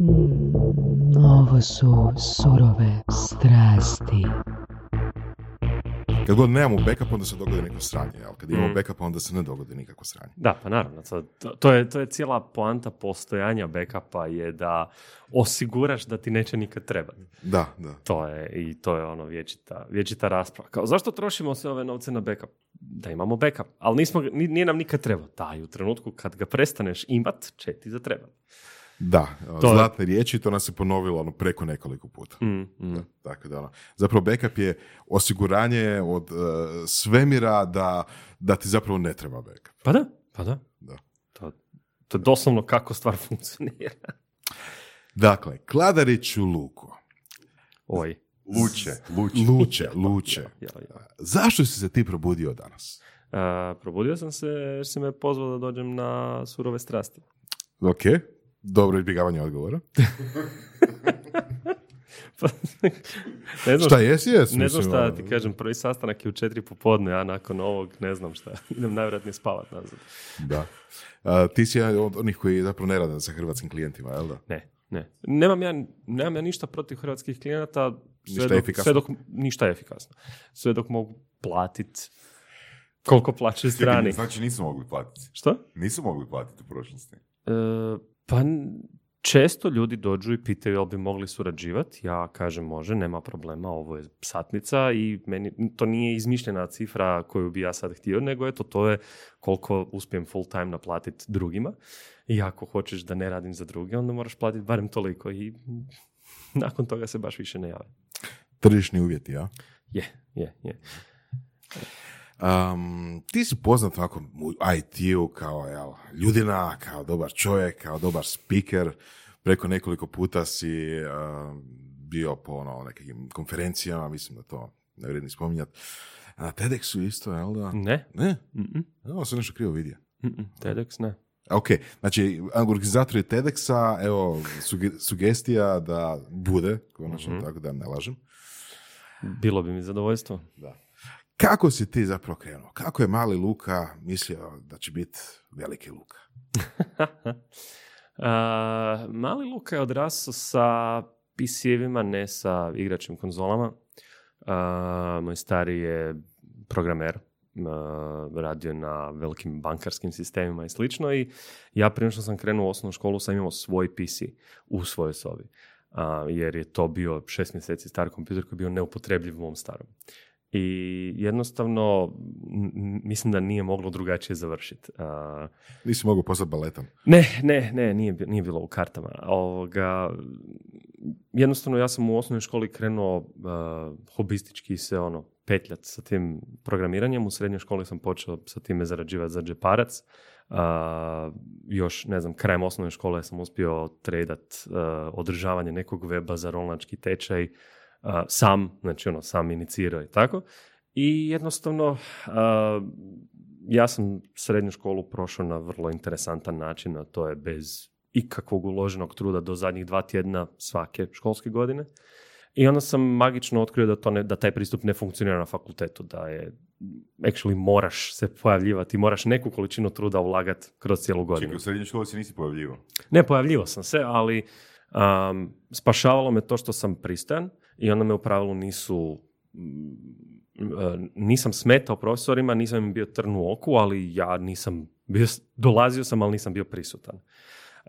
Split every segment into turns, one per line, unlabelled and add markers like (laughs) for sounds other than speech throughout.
Mm, ovo su surove strasti.
Kad god nemamo backup, onda se dogodi neko sranje, jel? Kad imamo
Mm.
backup, onda se ne dogodi nikakvo sranje.
Da, pa naravno. To, je, to je cijela poanta postojanja backupa je da osiguraš da ti neće nikad trebati.
Da, da.
To je, i to je ono vječita, vječita rasprava. Kao, zašto trošimo sve ove novce na backup? Da imamo backup. Ali nismo, nije nam nikad trebao. Da, i u trenutku kad ga prestaneš imat, će ti zatrebat.
Da,
To je-
zlatne riječi, to nas se ponovilo ono, preko nekoliko puta.
Mm, mm.
Tako da, ono, zapravo backup je osiguranje od e, svemira da, da ti zapravo ne treba backup.
Pa da, pa da.
Da.
To, to je doslovno kako stvar (laughs) funkcionira.
Dakle, Kladariću Luko,
Oj.
Luče, (laughs) luče.
Luče, (laughs) Luče,
Ja, ja.
zašto si se ti probudio danas?
A, probudio sam se jer si me pozvao da dođem na surove strasti.
Ok, dobro izbjegavanje odgovora. (laughs)
ne znam
Šta jesi, jesi?
Ne znam šta
ono,
ti kažem, prvi sastanak je u četiri popodne, a nakon ovog ne znam šta. (laughs) Idem najvjerojatnije spavat nazad.
Da. A, ti si jedan od onih koji zapravo ne rade sa hrvatskim klijentima, jel da?
Ne, ne. Nemam ja, nemam ja ništa protiv hrvatskih klijenata. Sve
Ništa
dok,
efikasno.
Sve dok, ništa efikasno. Sve dok mogu platit koliko plaćaju strani.
Znači nisu mogli platiti.
Što?
Nisu mogli platiti u prošlosti.
E, pa često ljudi dođu i pitaju jel bi mogli surađivati. Ja kažem može, nema problema, ovo je satnica i meni to nije izmišljena cifra koju bi ja sad htio, nego eto to je koliko uspijem full time naplatiti drugima. I ako hoćeš da ne radim za druge, onda moraš platiti barem toliko i (laughs) nakon toga se baš više ne jave.
Tržišni uvjeti, ja?
Je, je, je.
Um, ti si poznat ovako u IT-u kao jel, ljudina, kao dobar čovjek, kao dobar speaker. Preko nekoliko puta si um, bio po ono, nekim konferencijama, mislim da to ne vrijedi spominjati. Na TEDxu isto, jel da?
Ne?
Ne? Ovo sam nešto krivo vidio.
mm-mm, TEDx ne.
Ok, znači organizatori TEDxa, evo suge- sugestija da bude, konačno
Mhm.
tako da ne lažem.
Bilo bi mi zadovoljstvo.
Da. Kako si ti zapravo krenuo? Kako je mali Luka mislio da će biti veliki Luka? (laughs)
A, mali Luka je odrasao sa PC-evima, ne sa igračnim konzolama. A, moj stari je programer, a, radio na velikim bankarskim sistemima i slično i ja prije što sam krenuo u osnovnu školu sam imao svoj PC u svojoj sobi. A, jer je to bio šest mjeseci star kompjuter koji je bio neupotrebljiv u mom starom. I jednostavno m- mislim da nije moglo drugačije završiti.
Nisi mogao postati baletan.
ne, ne, ne, nije, nije bilo u kartama. Ovoga, jednostavno ja sam u osnovnoj školi krenuo uh, hobistički se ono petljat sa tim programiranjem. U srednjoj školi sam počeo sa time zarađivati za džeparac. Uh, još, ne znam, krajem osnovne škole sam uspio tradat uh, održavanje nekog weba za rolnački tečaj uh, sam, znači ono, sam inicirao i tako. I jednostavno, ja sam srednju školu prošao na vrlo interesantan način, a to je bez ikakvog uloženog truda do zadnjih dva tjedna svake školske godine. I onda sam magično otkrio da, to ne, da taj pristup ne funkcionira na fakultetu, da je actually moraš se pojavljivati, moraš neku količinu truda ulagati kroz cijelu godinu.
Čekaj, u srednjoj školi se nisi pojavljivo.
Ne, pojavljivo sam se, ali um, spašavalo me to što sam pristojan i onda me u pravilu nisu e, nisam smetao profesorima, nisam im bio trn u oku, ali ja nisam bio, dolazio sam, ali nisam bio prisutan.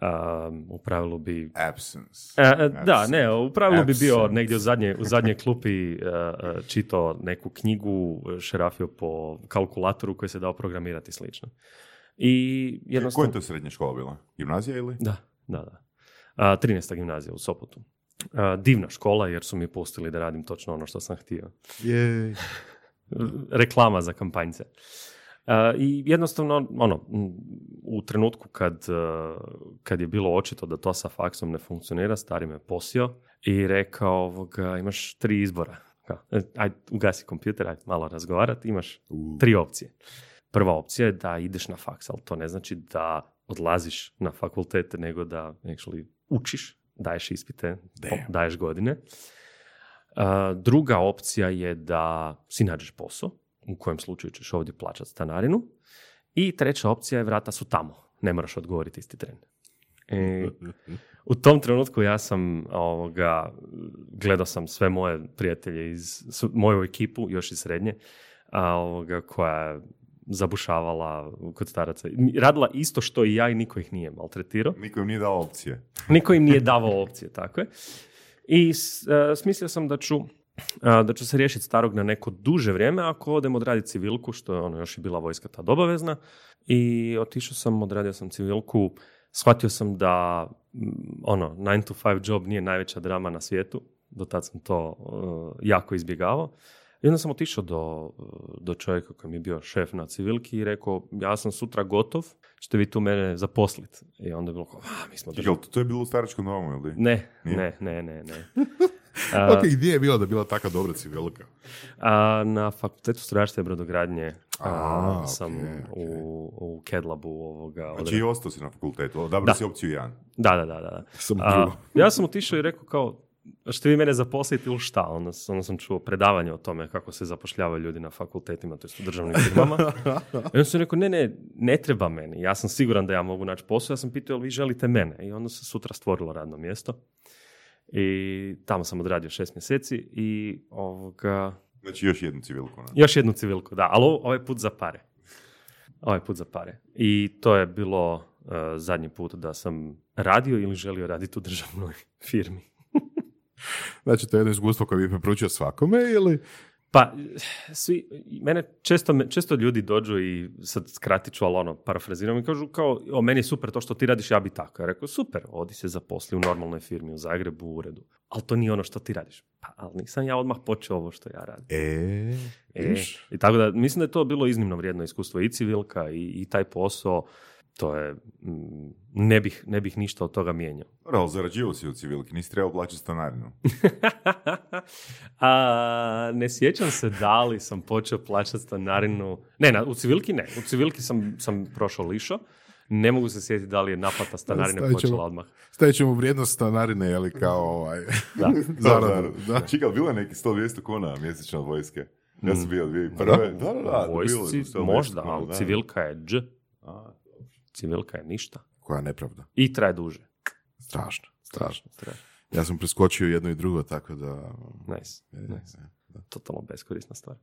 Um, u pravilu bi
Absence.
E, da, ne, u pravilu bi bio negdje u zadnje, u zadnje klupi e, čitao neku knjigu, šerafio po kalkulatoru koji se dao programirati slično. I
Koja
jednostavno...
je to srednja škola bila? Gimnazija ili?
Da, da, da. A, 13. gimnazija u Sopotu. Divna škola jer su mi pustili da radim točno ono što sam htio.
Jej. (laughs)
Reklama za kampanjce. I jednostavno, ono, u trenutku kad, kad je bilo očito da to sa faksom ne funkcionira, stari me posio i rekao, ovoga, imaš tri izbora. E, Ajde, ugasi kompjuter, ajde malo razgovarati, imaš tri opcije. Prva opcija je da ideš na faks, ali to ne znači da odlaziš na fakultet, nego da actually učiš, daješ ispite,
Damn.
daješ godine. Druga opcija je da si nađeš posao, u kojem slučaju ćeš ovdje plaćati stanarinu. I treća opcija je vrata su tamo, ne moraš odgovoriti isti tren. I u tom trenutku ja sam ovoga, gledao sam sve moje prijatelje iz moju ekipu, još iz srednje, a, ovoga, koja zabušavala kod staraca. Radila isto što i ja i niko ih nije maltretirao.
Niko im nije dao opcije. (laughs)
Niko im nije davao opcije, tako je. I e, smislio sam da ću, a, da ću se riješiti starog na neko duže vrijeme ako odem odraditi civilku, što je ono još je bila vojska tad obavezna. I otišao sam, odradio sam civilku, shvatio sam da mm, ono, 9 to 5 job nije najveća drama na svijetu. Do tad sam to e, jako izbjegavao. I onda sam otišao do, do čovjeka koji mi je bio šef na civilki i rekao, ja sam sutra gotov, ćete vi tu mene zaposliti. I onda je bilo kao, a, mi smo
Jel, to je bilo u staračkom domu, ili?
ne,
Nije?
ne, ne, ne, ne. (laughs) A,
Ok, gdje je bilo da je bila taka dobra civilka?
a, na fakultetu strojarstva i brodogradnje a,
A,
sam
ok, ok.
u, u Kedlabu ovoga.
Znači i ostao si na fakultetu, odabrao
Da.
si opciju 1.
Da, da, da, da. (laughs)
Sam
ja sam otišao i rekao kao, ćete vi mene zaposliti ili šta? Onda, onda sam čuo predavanje o tome kako se zapošljavaju ljudi na fakultetima, to u državnim firmama. (laughs) I onda sam rekao, ne, ne, ne treba meni. Ja sam siguran da ja mogu naći posao. Ja sam pitao, jel vi želite mene? I onda se sutra stvorilo radno mjesto. I tamo sam odradio šest mjeseci i ovoga,
Znači još jednu civilku. Ne?
još jednu civilku, da, ali ovaj put za pare. Ovaj put za pare. I to je bilo e, zadnji put da sam radio ili želio raditi u državnoj (laughs) firmi.
Znači, to je jedno iskustvo koje bi preporučio svakome ili...
Pa, svi, mene često, često ljudi dođu i sad skratit ću, ali ono, parafraziram i kažu kao, o, meni je super to što ti radiš, ja bi tako. Ja rekao, super, odi se zaposli u normalnoj firmi u Zagrebu, u uredu. Ali to nije ono što ti radiš. Pa, ali nisam ja odmah počeo ovo što ja radim.
E,
E? I tako da, mislim da je to bilo iznimno vrijedno iskustvo i civilka i, i taj posao. To je, mm, ne bih, ne bih ništa od toga mijenjao.
Dobro, ali zarađivao si u civilki, nisi trebao plaćati stanarinu. (laughs)
A, ne sjećam se da li sam počeo plaćati stanarinu. Ne, na, u civilki ne. U civilki sam, sam prošao lišo. Ne mogu se sjetiti da li je naplata stanarine
Stavit ćemo-
počela odmah.
Stavit ćemo vrijednost stanarine, je li kao ovaj...
Da. (laughs)
zaradu. Da.
Čekaj, ali bilo je neki 100-200 kuna mjesečno od vojske. Ja sam bio dvije
Da?
prve. Da, da, da.
Vojsci
100-200
možda, ali
da.
civilka je dž.
A,
Civilka je ništa.
Koja nepravda.
I traje duže.
Strašno. Strašno.
Strašno.
Ja sam preskočio jedno i drugo, tako da...
Nice. nice. Totalno beskorisna stvar.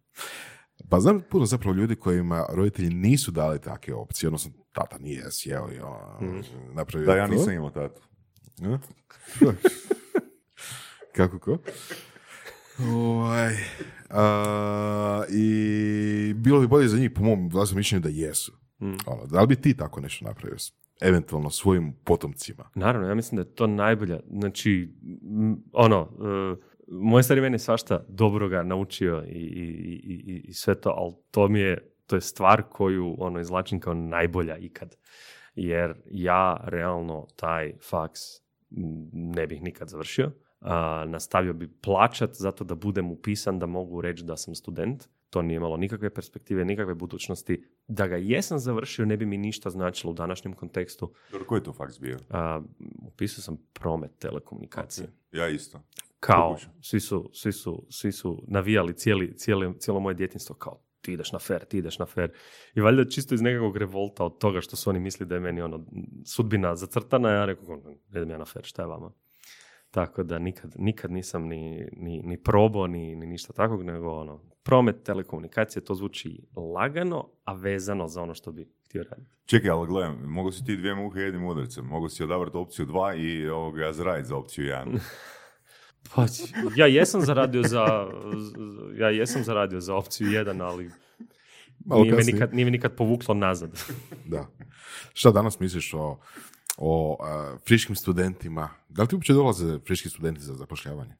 Pa znam puno zapravo ljudi kojima roditelji nisu dali takve opcije, odnosno tata nije sjeo i ono, napravio
Da, ja
to.
nisam imao tatu. (laughs)
Kako ko? Ovaj, a, I bilo bi bolje za njih, po mom vlastnom mišljenju, da jesu.
Mm.
Ono, da li bi ti tako nešto napravio? Eventualno svojim potomcima.
Naravno, ja mislim da je to najbolja. Znači, m, ono, e, moj stari meni svašta dobroga naučio i, i, i, i- sve to, ali to mi je, to je stvar koju ono izvlačim kao najbolja ikad. Jer ja realno taj faks ne bih nikad završio. A, nastavio bi plaćat zato da budem upisan da mogu reći da sam student. To nije imalo nikakve perspektive, nikakve budućnosti. Da ga jesam završio, ne bi mi ništa značilo u današnjem kontekstu.
Dobro, koji je to faks bio?
A, upisao sam promet telekomunikacije.
Ja isto.
Kao, svi su, svi su, svi su navijali cijeli, cijeli, cijelo moje djetinstvo kao ti ideš na fer, ti ideš na fer. I valjda čisto iz nekakvog revolta od toga što su oni mislili da je meni ono sudbina zacrtana, ja rekao, ne idem ja na fer, šta je vama? Tako da nikad, nikad nisam ni, ni, ni probao, ni, ni ništa takvog, nego ono, promet, telekomunikacije, to zvuči lagano, a vezano za ono što bi htio raditi.
Čekaj, ali gledam, mogu si ti dvije muhe jednim udarcem. Mogu si odabrati opciju 2 i ovoga, zaraditi za opciju 1. (laughs)
Pa, ja jesam zaradio za, ja jesam zaradio za opciju jedan, ali
Malo
nije me, nikad, nije me nikad povuklo nazad.
Da. Šta danas misliš o, o a, friškim studentima? Da li ti uopće dolaze friški studenti za zapošljavanje?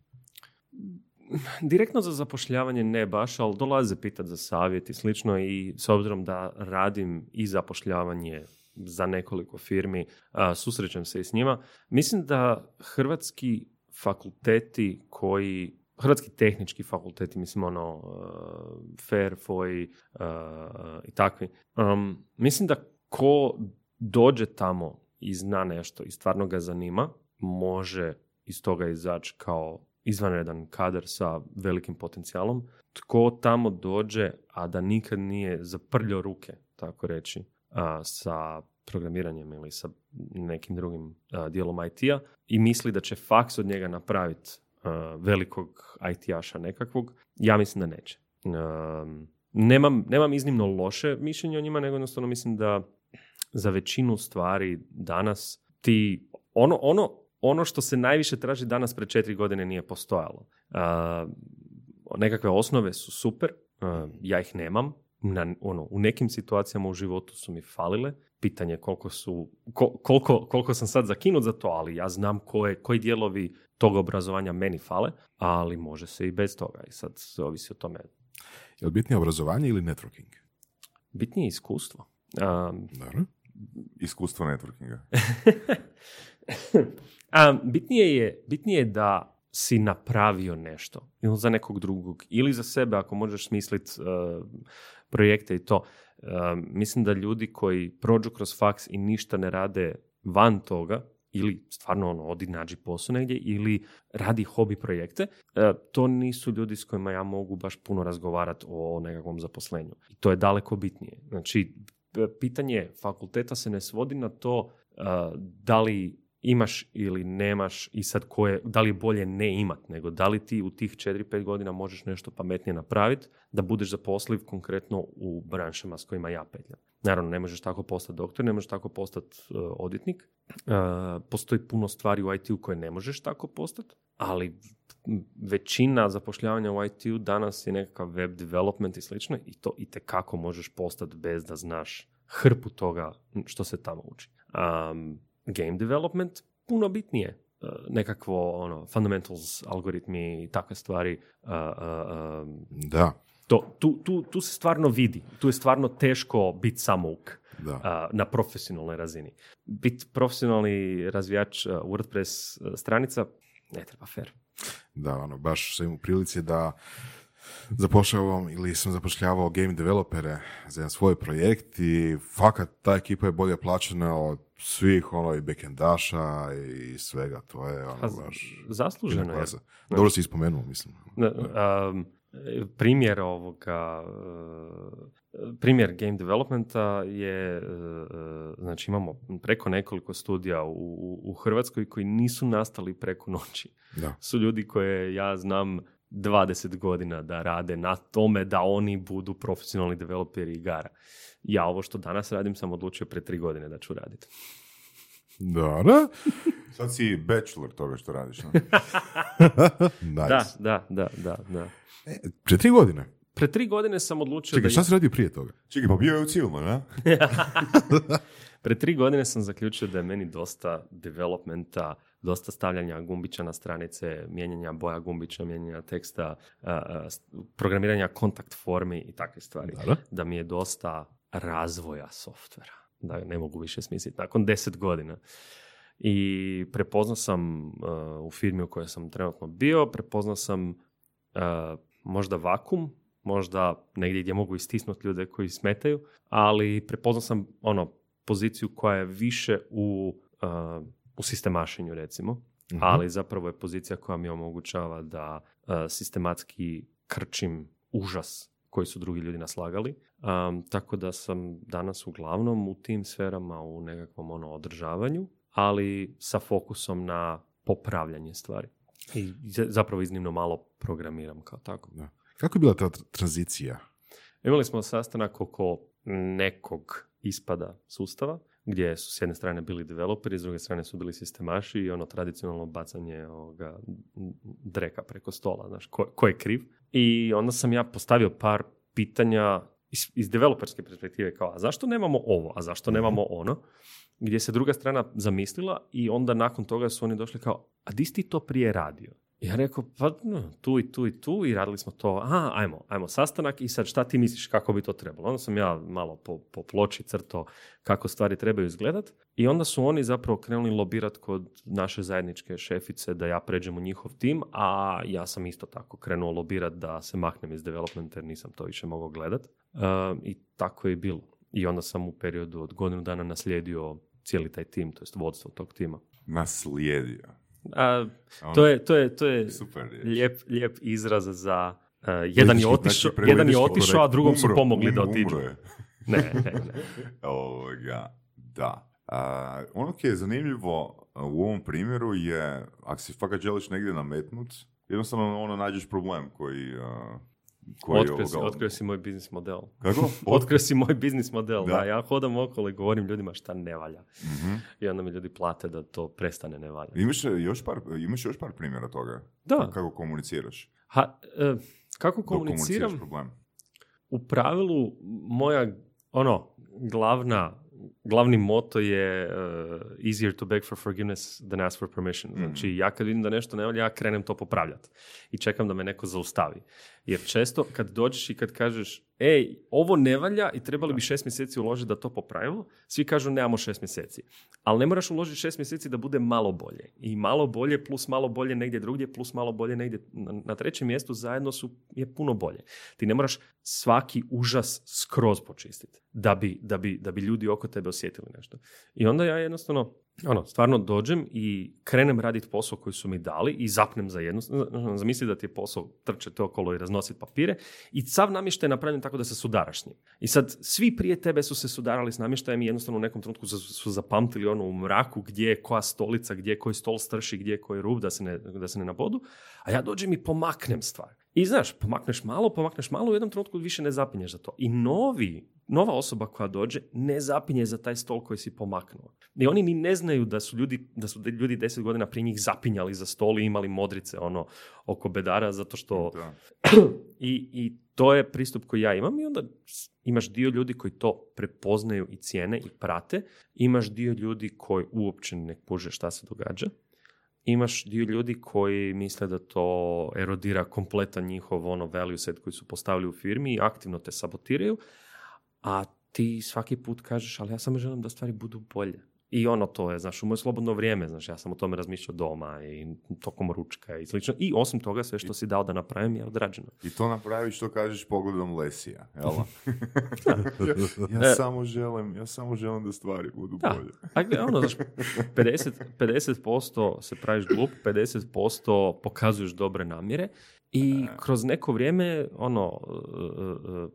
Direktno za zapošljavanje ne baš, ali dolaze pitati za savjet i slično i s obzirom da radim i zapošljavanje za nekoliko firmi, a, susrećem se i s njima. Mislim da hrvatski fakulteti koji Hrvatski tehnički fakulteti, mislim ono, uh, FAIR, FOI uh, i takvi. Um, mislim da ko dođe tamo i zna nešto i stvarno ga zanima, može iz toga izaći kao izvanredan kadar sa velikim potencijalom. Tko tamo dođe, a da nikad nije zaprljao ruke, tako reći, a, sa programiranjem ili sa nekim drugim a, dijelom IT-a i misli da će faks od njega napraviti velikog IT-aša nekakvog, ja mislim da neće. Um, nemam, nemam iznimno loše mišljenje o njima, nego jednostavno mislim da za većinu stvari danas ti, ono, ono, ono što se najviše traži danas pred četiri godine nije postojalo. Uh, nekakve osnove su super, ja ih nemam, na, ono, u nekim situacijama u životu su mi falile, pitanje koliko su, koliko, koliko sam sad zakinut za to, ali ja znam koje, koji dijelovi tog obrazovanja meni fale, ali može se i bez toga i sad se ovisi o tome.
Je li bitnije obrazovanje ili networking?
Bitnije iskustvo. Um,
Iskustvo networkinga. (laughs)
um, bitnije, je, bitnije je da si napravio nešto ili za nekog drugog ili za sebe ako možeš smisliti uh, projekte i to. Uh, mislim da ljudi koji prođu kroz faks i ništa ne rade van toga ili stvarno ono, odi nađi posao negdje ili radi hobi projekte, uh, to nisu ljudi s kojima ja mogu baš puno razgovarati o nekakvom zaposlenju. I to je daleko bitnije. Znači, pitanje fakulteta se ne svodi na to da li imaš ili nemaš i sad koje, da li je bolje ne imat, nego da li ti u tih 4-5 godina možeš nešto pametnije napraviti da budeš zaposliv konkretno u branšama s kojima ja petljam. Naravno, ne možeš tako postati doktor, ne možeš tako postati uh, odvjetnik. Uh, postoji puno stvari u IT-u koje ne možeš tako postati, ali većina zapošljavanja u IT-u danas je nekakav web development i slično i to i kako možeš postati bez da znaš hrpu toga što se tamo uči. Um, game development puno bitnije uh, nekakvo ono, fundamentals, algoritmi i takve stvari. Uh, uh, um,
da.
To, tu, tu, tu se stvarno vidi. Tu je stvarno teško biti samouk da. na profesionalnoj razini. Biti profesionalni razvijač WordPress stranica ne treba fair.
Da, ono, baš sam u prilici da zapošljavam ili sam zapošljavao game developere za jedan svoj projekt i fakat ta ekipa je bolje plaćena od svih ono i backendaša i svega, to je ono baš...
Zasluženo je.
Dobro si ispomenuo, mislim.
Um, primjer ovoga, e, primjer game developmenta je, e, znači imamo preko nekoliko studija u, u Hrvatskoj koji nisu nastali preko noći.
Da. (laughs)
Su ljudi koje ja znam 20 godina da rade na tome da oni budu profesionalni developeri igara. Ja ovo što danas radim sam odlučio pre tri godine da ću raditi.
Da, da.
Sad si bachelor toga što radiš. (laughs) (laughs)
nice.
Da, da, da, da. da.
E, pre tri godine?
Pre tri godine sam odlučio
Čekaj,
da...
šta si radio prije toga?
Čekaj, pa bio je u Cilma, ne? (laughs)
Pre tri godine sam zaključio da je meni dosta developmenta, dosta stavljanja gumbića na stranice, mijenjanja boja gumbića, mijenjanja teksta, programiranja kontakt formi i takve stvari. Da mi je dosta razvoja softvera. Da ne mogu više smisliti. Nakon deset godina. I prepoznao sam u firmi u kojoj sam trenutno bio, prepoznao sam možda vakum, možda negdje gdje mogu istisnuti ljude koji smetaju, ali prepoznao sam ono poziciju koja je više u, uh, u sistemašenju recimo, uh ali zapravo je pozicija koja mi omogućava da uh, sistematski krčim užas koji su drugi ljudi naslagali. Um, tako da sam danas uglavnom u tim sferama u nekakvom ono održavanju, ali sa fokusom na popravljanje stvari. I zapravo iznimno malo programiram kao tako.
Da. Kako je bila ta tranzicija?
Imali smo sastanak oko nekog ispada sustava, gdje su s jedne strane bili developeri, s druge strane su bili sistemaši i ono tradicionalno bacanje ovoga dreka preko stola, znaš, ko, ko je kriv. I onda sam ja postavio par pitanja iz, iz developerske perspektive kao, a zašto nemamo ovo, a zašto nemamo ono? Gdje se druga strana zamislila i onda nakon toga su oni došli kao, a di si ti to prije radio? Ja rekao, pa no, tu i tu i tu i radili smo to, aha, ajmo, ajmo sastanak i sad šta ti misliš kako bi to trebalo? Onda sam ja malo po, po ploči crto kako stvari trebaju izgledat i onda su oni zapravo krenuli lobirati kod naše zajedničke šefice da ja pređem u njihov tim, a ja sam isto tako krenuo lobirati da se maknem iz developmenta jer nisam to više mogao gledat. Ehm, I tako je bilo. I onda sam u periodu od godinu dana naslijedio cijeli taj tim, to jest vodstvo tog tima.
Naslijedio.
A, to, je, to, je, to je Super, lijep, lijep izraz za uh, jedan, je otišao, znači, jedan je otišao, a drugom su pomogli da otiđu. (laughs)
ne, ne, ne. (laughs) Ovoga, Da. A, ono koji je zanimljivo u ovom primjeru je, ako si fakat želiš negdje nametnut, jednostavno ono nađeš problem koji... a, koji
Otkrio si, otkrio si moj biznis model.
Kako? (laughs)
Otkrio si moj biznis model, da.
Da.
Ja hodam okolo i govorim ljudima šta ne valja.
Mhm.
I onda mi ljudi plate da to prestane ne valja.
Imaš još par, imaš još par primjera toga?
Da.
Kako komuniciraš?
Ha, e, kako komuniciram?
komuniciraš problem?
U pravilu moja, ono, glavna, glavni moto je uh, easier to beg for forgiveness than ask for permission. Znači, ja kad vidim da nešto ne valja, ja krenem to popravljati. I čekam da me neko zaustavi. Jer često kad dođeš i kad kažeš, ej, ovo ne valja i trebali bi šest mjeseci uložiti da to popravimo, svi kažu nemamo šest mjeseci. Ali ne moraš uložiti šest mjeseci da bude malo bolje. I malo bolje plus malo bolje negdje drugdje plus malo bolje negdje na, na trećem mjestu zajedno su, je puno bolje. Ti ne moraš svaki užas skroz počistiti da bi, da bi, da bi ljudi oko tebe osjetili nešto. I onda ja jednostavno ono, stvarno dođem i krenem raditi posao koji su mi dali i zapnem za jednu, zamisli da ti je posao trčati okolo i raznositi papire i sav namještaj je napravljen tako da se sudaraš s njim. I sad svi prije tebe su se sudarali s namještajem i jednostavno u nekom trenutku su, su zapamtili ono u mraku gdje je koja stolica, gdje je koji stol strši, gdje je koji rub da se ne, da se ne nabodu, a ja dođem i pomaknem stvar. I znaš, pomakneš malo, pomakneš malo, u jednom trenutku više ne zapinješ za to. I novi, nova osoba koja dođe ne zapinje za taj stol koji si pomaknuo. I oni ni ne znaju da su ljudi, da su ljudi deset godina prije njih zapinjali za stol i imali modrice ono oko bedara zato što
Da.
i, I to je pristup koji ja imam i onda imaš dio ljudi koji to prepoznaju i cijene i prate. Imaš dio ljudi koji uopće ne kuže šta se događa. Imaš dio ljudi koji misle da to erodira kompletan njihov ono value set koji su postavili u firmi i aktivno te sabotiraju. A ti svaki put kažeš, ali ja samo želim da stvari budu bolje. I ono to je, znaš, u moje slobodno vrijeme, znaš, ja sam o tome razmišljao doma i tokom ručka i slično. I osim toga, sve što si dao da napravim je odrađeno.
I to napraviš što kažeš pogledom Lesija, jel? (laughs) ja,
E.
ja samo želim, ja samo želim da stvari budu
Da,
bolje.
a ono, znaš, 50, 50% se praviš glup, 50% pokazuješ dobre namjere i kroz neko vrijeme, ono, e, e,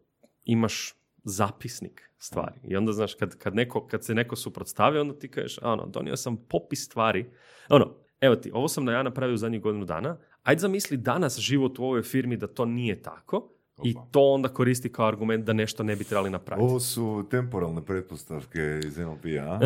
imaš zapisnik stvari. I onda, znaš, kad, kad, neko, kad se neko suprotstavi, onda ti kažeš, ono, donio sam popis stvari. Ono, evo ti, ovo sam na ja napravio u zadnjih godinu dana. Ajde zamisli danas život u ovoj firmi da to nije tako i to onda koristi kao argument da nešto ne bi trebali napraviti.
Ovo su temporalne pretpostavke iz NLP-a, a?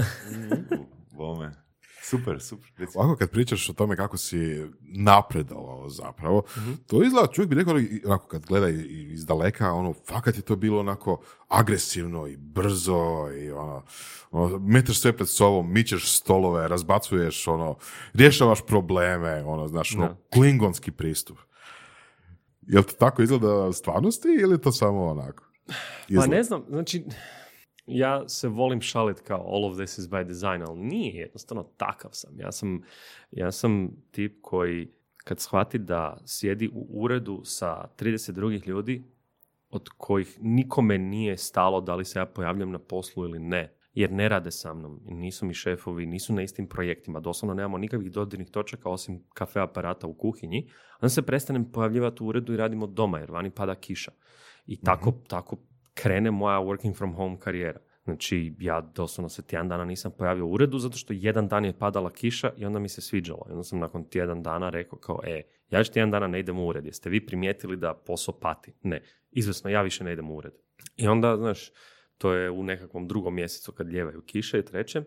(laughs) Bome. Super, super. Reci.
Ovako kad pričaš o tome kako si napredovao zapravo, to izgleda, čovjek bi rekao, onako kad gleda iz daleka, ono, fakat je to bilo onako agresivno i brzo i ono, ono metaš sve pred sobom, mičeš stolove, razbacuješ, ono, rješavaš probleme, ono, znaš, ono, klingonski pristup. Jel to tako izgleda u stvarnosti ili je to samo onako?
Pa
Izgleda.
ne znam, znači, ja se volim šalit kao all of this is by design, ali nije, jednostavno takav sam. Ja sam, ja sam tip koji kad shvati da sjedi u uredu sa 30 drugih ljudi od kojih nikome nije stalo da li se ja pojavljam na poslu ili ne, jer ne rade sa mnom, nisu mi šefovi, nisu na istim projektima, doslovno nemamo nikakvih dodirnih točaka osim kafe aparata u kuhinji, onda se prestanem pojavljivati u uredu i radim od doma jer vani pada kiša. I tako, tako krene moja working from home karijera. Znači, ja doslovno se tjedan dana nisam pojavio u uredu zato što jedan dan je padala kiša i onda mi se sviđalo. I onda sam nakon tjedan dana rekao kao, e, ja još tjedan dana ne idem u ured. Jeste vi primijetili da posao pati? Ne. Izvesno, ja više ne idem u ured. I onda, znaš, to je u nekakvom drugom mjesecu kad ljevaju kiše i trećem.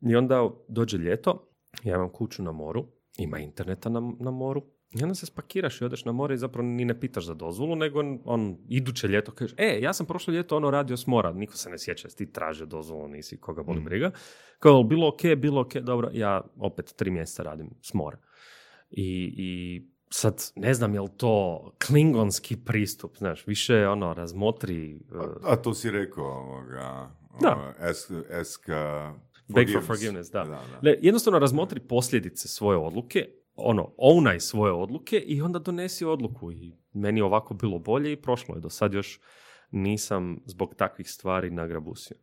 I onda dođe ljeto, ja imam kuću na moru, ima interneta na, na moru, i onda se spakiraš i odeš na more i zapravo ni ne pitaš za dozvolu, nego on iduće ljeto kažeš, e, ja sam prošlo ljeto ono radio s mora, niko se ne sjeća, ti tražio dozvolu, nisi koga boli briga. Kao, bilo ok, bilo ok, dobro, ja opet tri mjeseca radim s mora. I, i sad, ne znam, je li to klingonski pristup, znaš, više ono, razmotri, uh,
A to si rekao, ovoga,
Da.
ono, ask uh,
Beg for forgiveness, da.
da, da.
Ne, jednostavno razmotri posljedice svoje odluke, ono, ownaj svoje odluke i onda donesi odluku. I meni je ovako bilo bolje i prošlo je. Do sad još nisam zbog takvih stvari nagrabusio.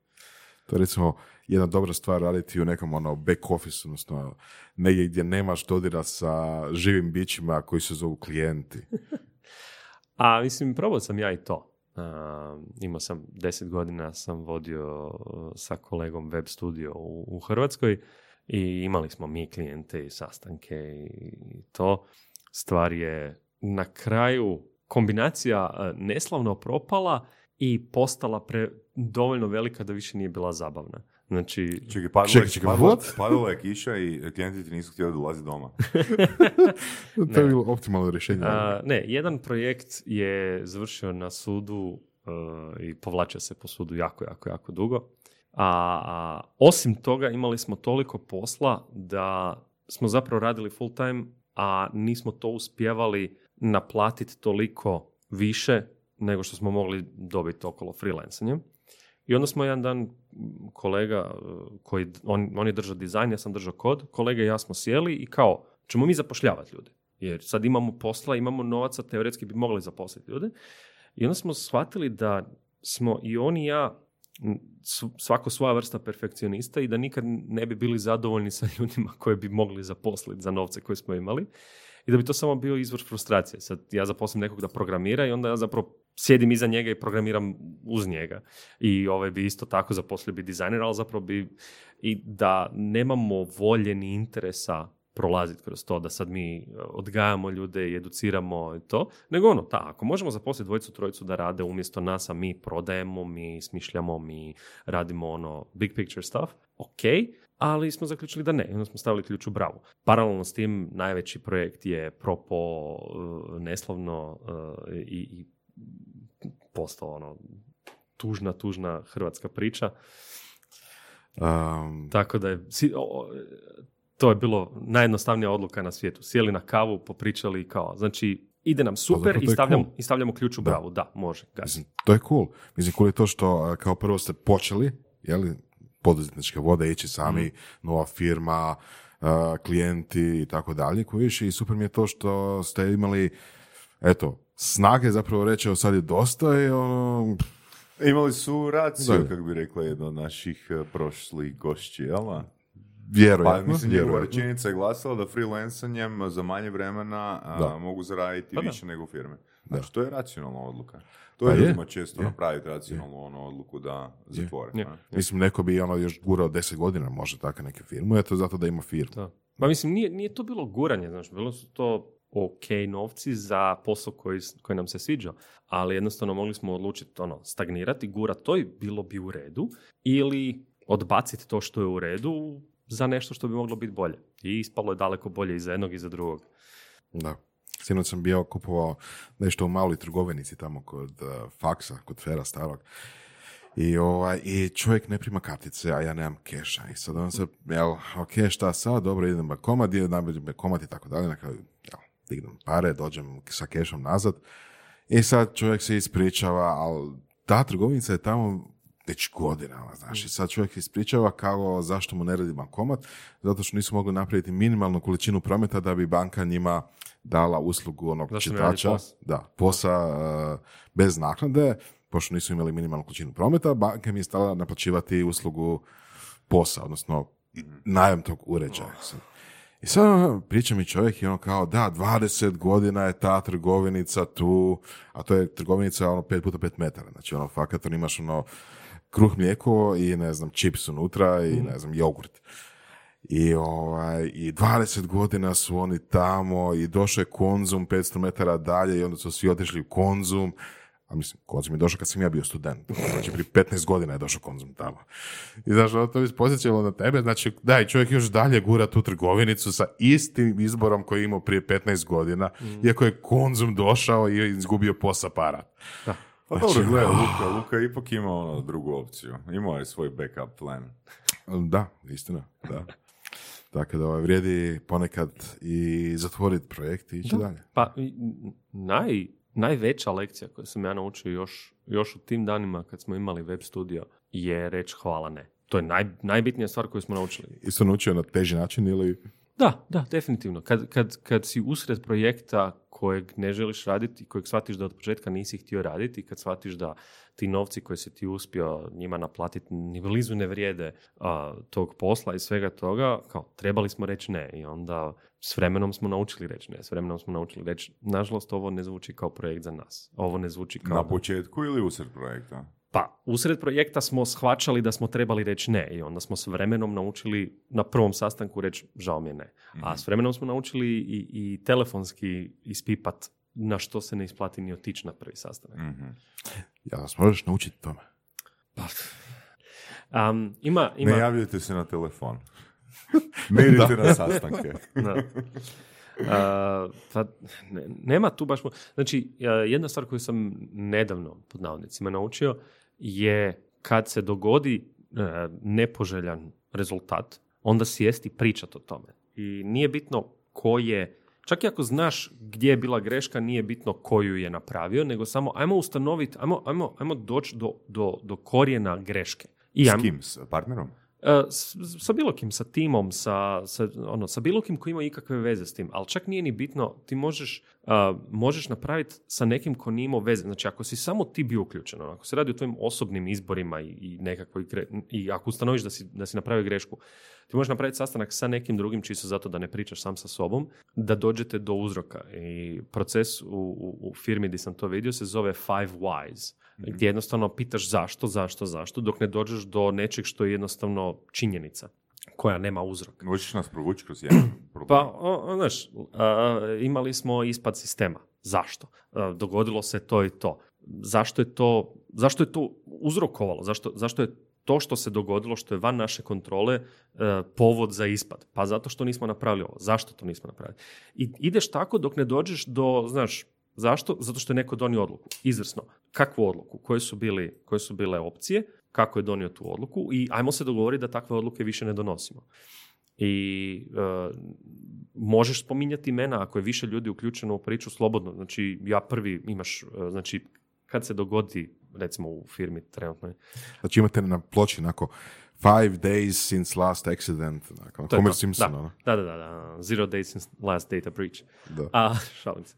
To je recimo jedna dobra stvar raditi u nekom ono back office, odnosno negdje gdje nemaš dodira sa živim bićima koji se zovu klijenti. (laughs)
A mislim, probao sam ja i to. A, imao sam deset godina, sam vodio uh, sa kolegom web studio u, u Hrvatskoj i imali smo mi klijente i sastanke i to. Stvar je na kraju kombinacija uh, neslavno propala i postala pre, dovoljno velika da više nije bila zabavna. Znači,
Čekaj, padala,
Čekaj,
je-
čekaj,
padala-
what?
padala je kiša i klijenti ti nisu htjeli dolaziti doma. (laughs)
To je bilo optimalno rješenje.
A, ne, jedan projekt je završio na sudu uh, i povlačio se po sudu jako, jako, jako dugo. A, osim toga imali smo toliko posla da smo zapravo radili full time, a nismo to uspjevali naplatiti toliko više nego što smo mogli dobiti okolo freelancanjem. I onda smo jedan dan kolega uh, koji, on, on je držao dizajn, ja sam držao kod, kolega i ja smo sjeli i kao, ćemo mi zapošljavati ljude. Jer sad imamo posla, imamo novaca, teoretski bi mogli zaposliti ljude. I onda smo shvatili da smo i on i ja svako svoja vrsta perfekcionista i da nikad ne bi bili zadovoljni sa ljudima koje bi mogli zaposliti za novce koje smo imali i da bi to samo bio izvor frustracije. Sad ja zaposlim nekog da programira i onda ja zapravo sjedim iza njega i programiram uz njega. I ovaj bi isto tako zaposlio bi dizajner, ali zapravo bi i da nemamo volje ni interesa prolaziti kroz to, da sad mi e, odgajamo ljude i educiramo i to, nego ono, ta, ako možemo zaposliti dvojicu, trojicu da rade umjesto nas, a mi prodajemo, mi smišljamo, mi radimo ono big picture stuff, ok, ali smo zaključili da ne, onda smo stavili ključ u bravu. Paralelno s tim, najveći projekt je propo e, neslavno e, i, i postao ono tužna, tužna hrvatska priča.
Um,
Tako da je, si- o- o- to je bilo najjednostavnija odluka na svijetu. Sjeli na kavu, popričali i kao, znači ide nam super i
je
stavljamo,
cool.
i stavljamo ključ u
Da.
bravu. Da, može. gasi.
Mislim, to je cool. Mislim, cool je to što kao prvo ste počeli, jeli, poduzetničke vode, ići sami,
Mhm.
nova firma, a, klijenti i tako dalje, kojiš, i super mi je to što ste imali, eto, snage zapravo reći, evo sad je dosta i ono,
Imali su raciju,
Da.
kako bi rekla jedna od naših eh, prošlih gošći, jel? Da? Pa,
vjerojatno,
mislim, njegova
vjerojatno.
rečenica je glasala da freelancanjem za manje vremena a,
Da.
mogu zaraditi
Pa da.
više nego u firme. Znači, to je racionalna odluka. To
Pa
je
je,
ljudima često
je.
napraviti racionalnu ono odluku da zatvore.
Je.
a?
Mislim, neko bi ono još gurao deset godina, može tako neke firmu, eto zato da ima firmu.
Da. Pa mislim, nije, nije to bilo guranje, znaš, bilo su to ok novci za posao koji, koji nam se sviđa, ali jednostavno mogli smo odlučiti ono, stagnirati, gurat to i bilo bi u redu, ili odbaciti to što je u redu za nešto što bi moglo biti bolje. I ispalo je daleko bolje i za jednog i za drugog.
Da. Sinoć sam bio kupovao nešto u maloj trgovinici tamo kod uh, faksa, kod Fera starog. I, ovaj, I čovjek ne prima kartice, a ja nemam keša. I sad on se, jel, ok, šta sad, dobro, idem bankomat, idem nabaviti bankomat i tako dalje. Na kraju, jel, dignem pare, dođem sa kešom nazad. I sad čovjek se ispričava, ali ta trgovinica je tamo već godinama, znaš, i sad čovjek ispričava kao zašto mu ne radi bankomat, zato što nisu mogli napraviti minimalnu količinu prometa da bi banka njima dala uslugu onog
Zašto
čitača,
POS?
da, posa uh, bez naknade, pošto nisu imali minimalnu količinu prometa, banka im je stala naplaćivati uslugu posa, odnosno najam tog uređaja. I sad ono, priča mi čovjek i ono kao, da, 20 godina je ta trgovinica tu, a to je trgovinica ono 5 puta 5 metara, znači ono, fakat on imaš ono kruh mlijeko i ne znam, čips unutra i ne znam, jogurt. I, ovaj, I 20 godina su oni tamo i došao je konzum 500 metara dalje i onda su svi otišli u konzum. A mislim, konzum je došao kad sam ja bio student. Znači, prije 15 godina je došao konzum tamo. I znaš, ono to bi posjećalo na tebe. Znači, daj, čovjek još dalje gura tu trgovinicu sa istim izborom koji je imao prije 15 godina, iako je konzum došao i izgubio posa para.
Pa
Znači,
dobro, gledaj, Luka, Luka je ipak imao ono drugu opciju. Imao je svoj backup plan.
Da, istina, da. Tako da ovaj, vrijedi ponekad i zatvoriti projekt i ići dalje.
Pa naj, najveća lekcija koju sam ja naučio još, još u tim danima kad smo imali web studio je reći hvala ne. To je naj, najbitnija stvar koju smo naučili.
Isto naučio na teži način ili...
Da, da, definitivno. Kad, kad, kad si usred projekta kojeg ne želiš raditi i kojeg shvatiš da od početka nisi htio raditi i kad shvatiš da ti novci koje si ti uspio njima naplatiti ni blizu ne vrijede a, tog posla i svega toga, kao trebali smo reći ne i onda S vremenom smo naučili reći ne, s vremenom smo naučili reći, nažalost ovo ne zvuči kao projekt za nas. Ovo ne zvuči kao...
Na početku ili usred projekta?
Pa, usred projekta smo shvaćali da smo trebali reći ne i onda smo s vremenom naučili na prvom sastanku reći žao mi je ne. A s vremenom smo naučili i, i telefonski ispipat na što se ne isplati ni otići na prvi sastanak.
Mhm.
Ja vas možeš naučiti tome.
Um, ima, ima,
Ne javljajte se na telefon. (laughs) ne idite na sastanke. (laughs)
Da. A, pa, ne- nema tu baš... mo- Znači, jedna stvar koju sam nedavno, pod navodnicima, naučio je kad se dogodi e, nepoželjan rezultat, onda sjesti pričat o tome. I nije bitno ko je... Čak i ako znaš gdje je bila greška, nije bitno koju je napravio, nego samo ajmo ustanoviti, ajmo, ajmo, ajmo doći do, do, do korijena greške. I
S kim? S partnerom?
E, sa bilo kim, sa timom, sa, sa, ono, sa bilo kim koji ima ikakve veze s tim. Ali čak nije ni bitno, ti možeš, a, možeš napraviti sa nekim ko nije imao veze. Znači, ako si samo ti bio uključen, ono, ako se radi o tvojim osobnim izborima i, i nekakvoj, i ako ustanoviš da si, da si napravio grešku, ti možeš napraviti sastanak sa nekim drugim čisto zato da ne pričaš sam sa sobom, da dođete do uzroka. I proces u, u, u firmi gdje sam to vidio se zove Five Whys, gdje jednostavno pitaš zašto, zašto, zašto, dok ne dođeš do nečeg što je jednostavno činjenica koja nema uzrok.
Možeš nas provući kroz jedan (clears throat) problem?
Pa, o, o, znaš, a, imali smo ispad sistema. Zašto? A, dogodilo se to i to. Zašto je to, zašto je to uzrokovalo? Zašto, zašto je to što se dogodilo, što je van naše kontrole, e, povod za ispad? Pa zato što nismo napravili ovo. Zašto to nismo napravili? I ideš tako dok ne dođeš do, znaš, zašto? Zato što je neko donio odluku. Izvrsno. Kakvu odluku? Koje su, bili, koje su bile opcije? Kako je donio tu odluku? I ajmo se dogovoriti da takve odluke više ne donosimo i e, možeš spominjati imena ako je više ljudi uključeno u priču slobodno. Znači, ja prvi imaš, e, znači, kad se dogodi, recimo u firmi trenutno,
Znači imate na ploči onako five days since last accident, onako,
To
Homer. Simpson,
Da.
ono.
da, da, da, da, zero days since last data breach.
Da.
A, (laughs) šalim se.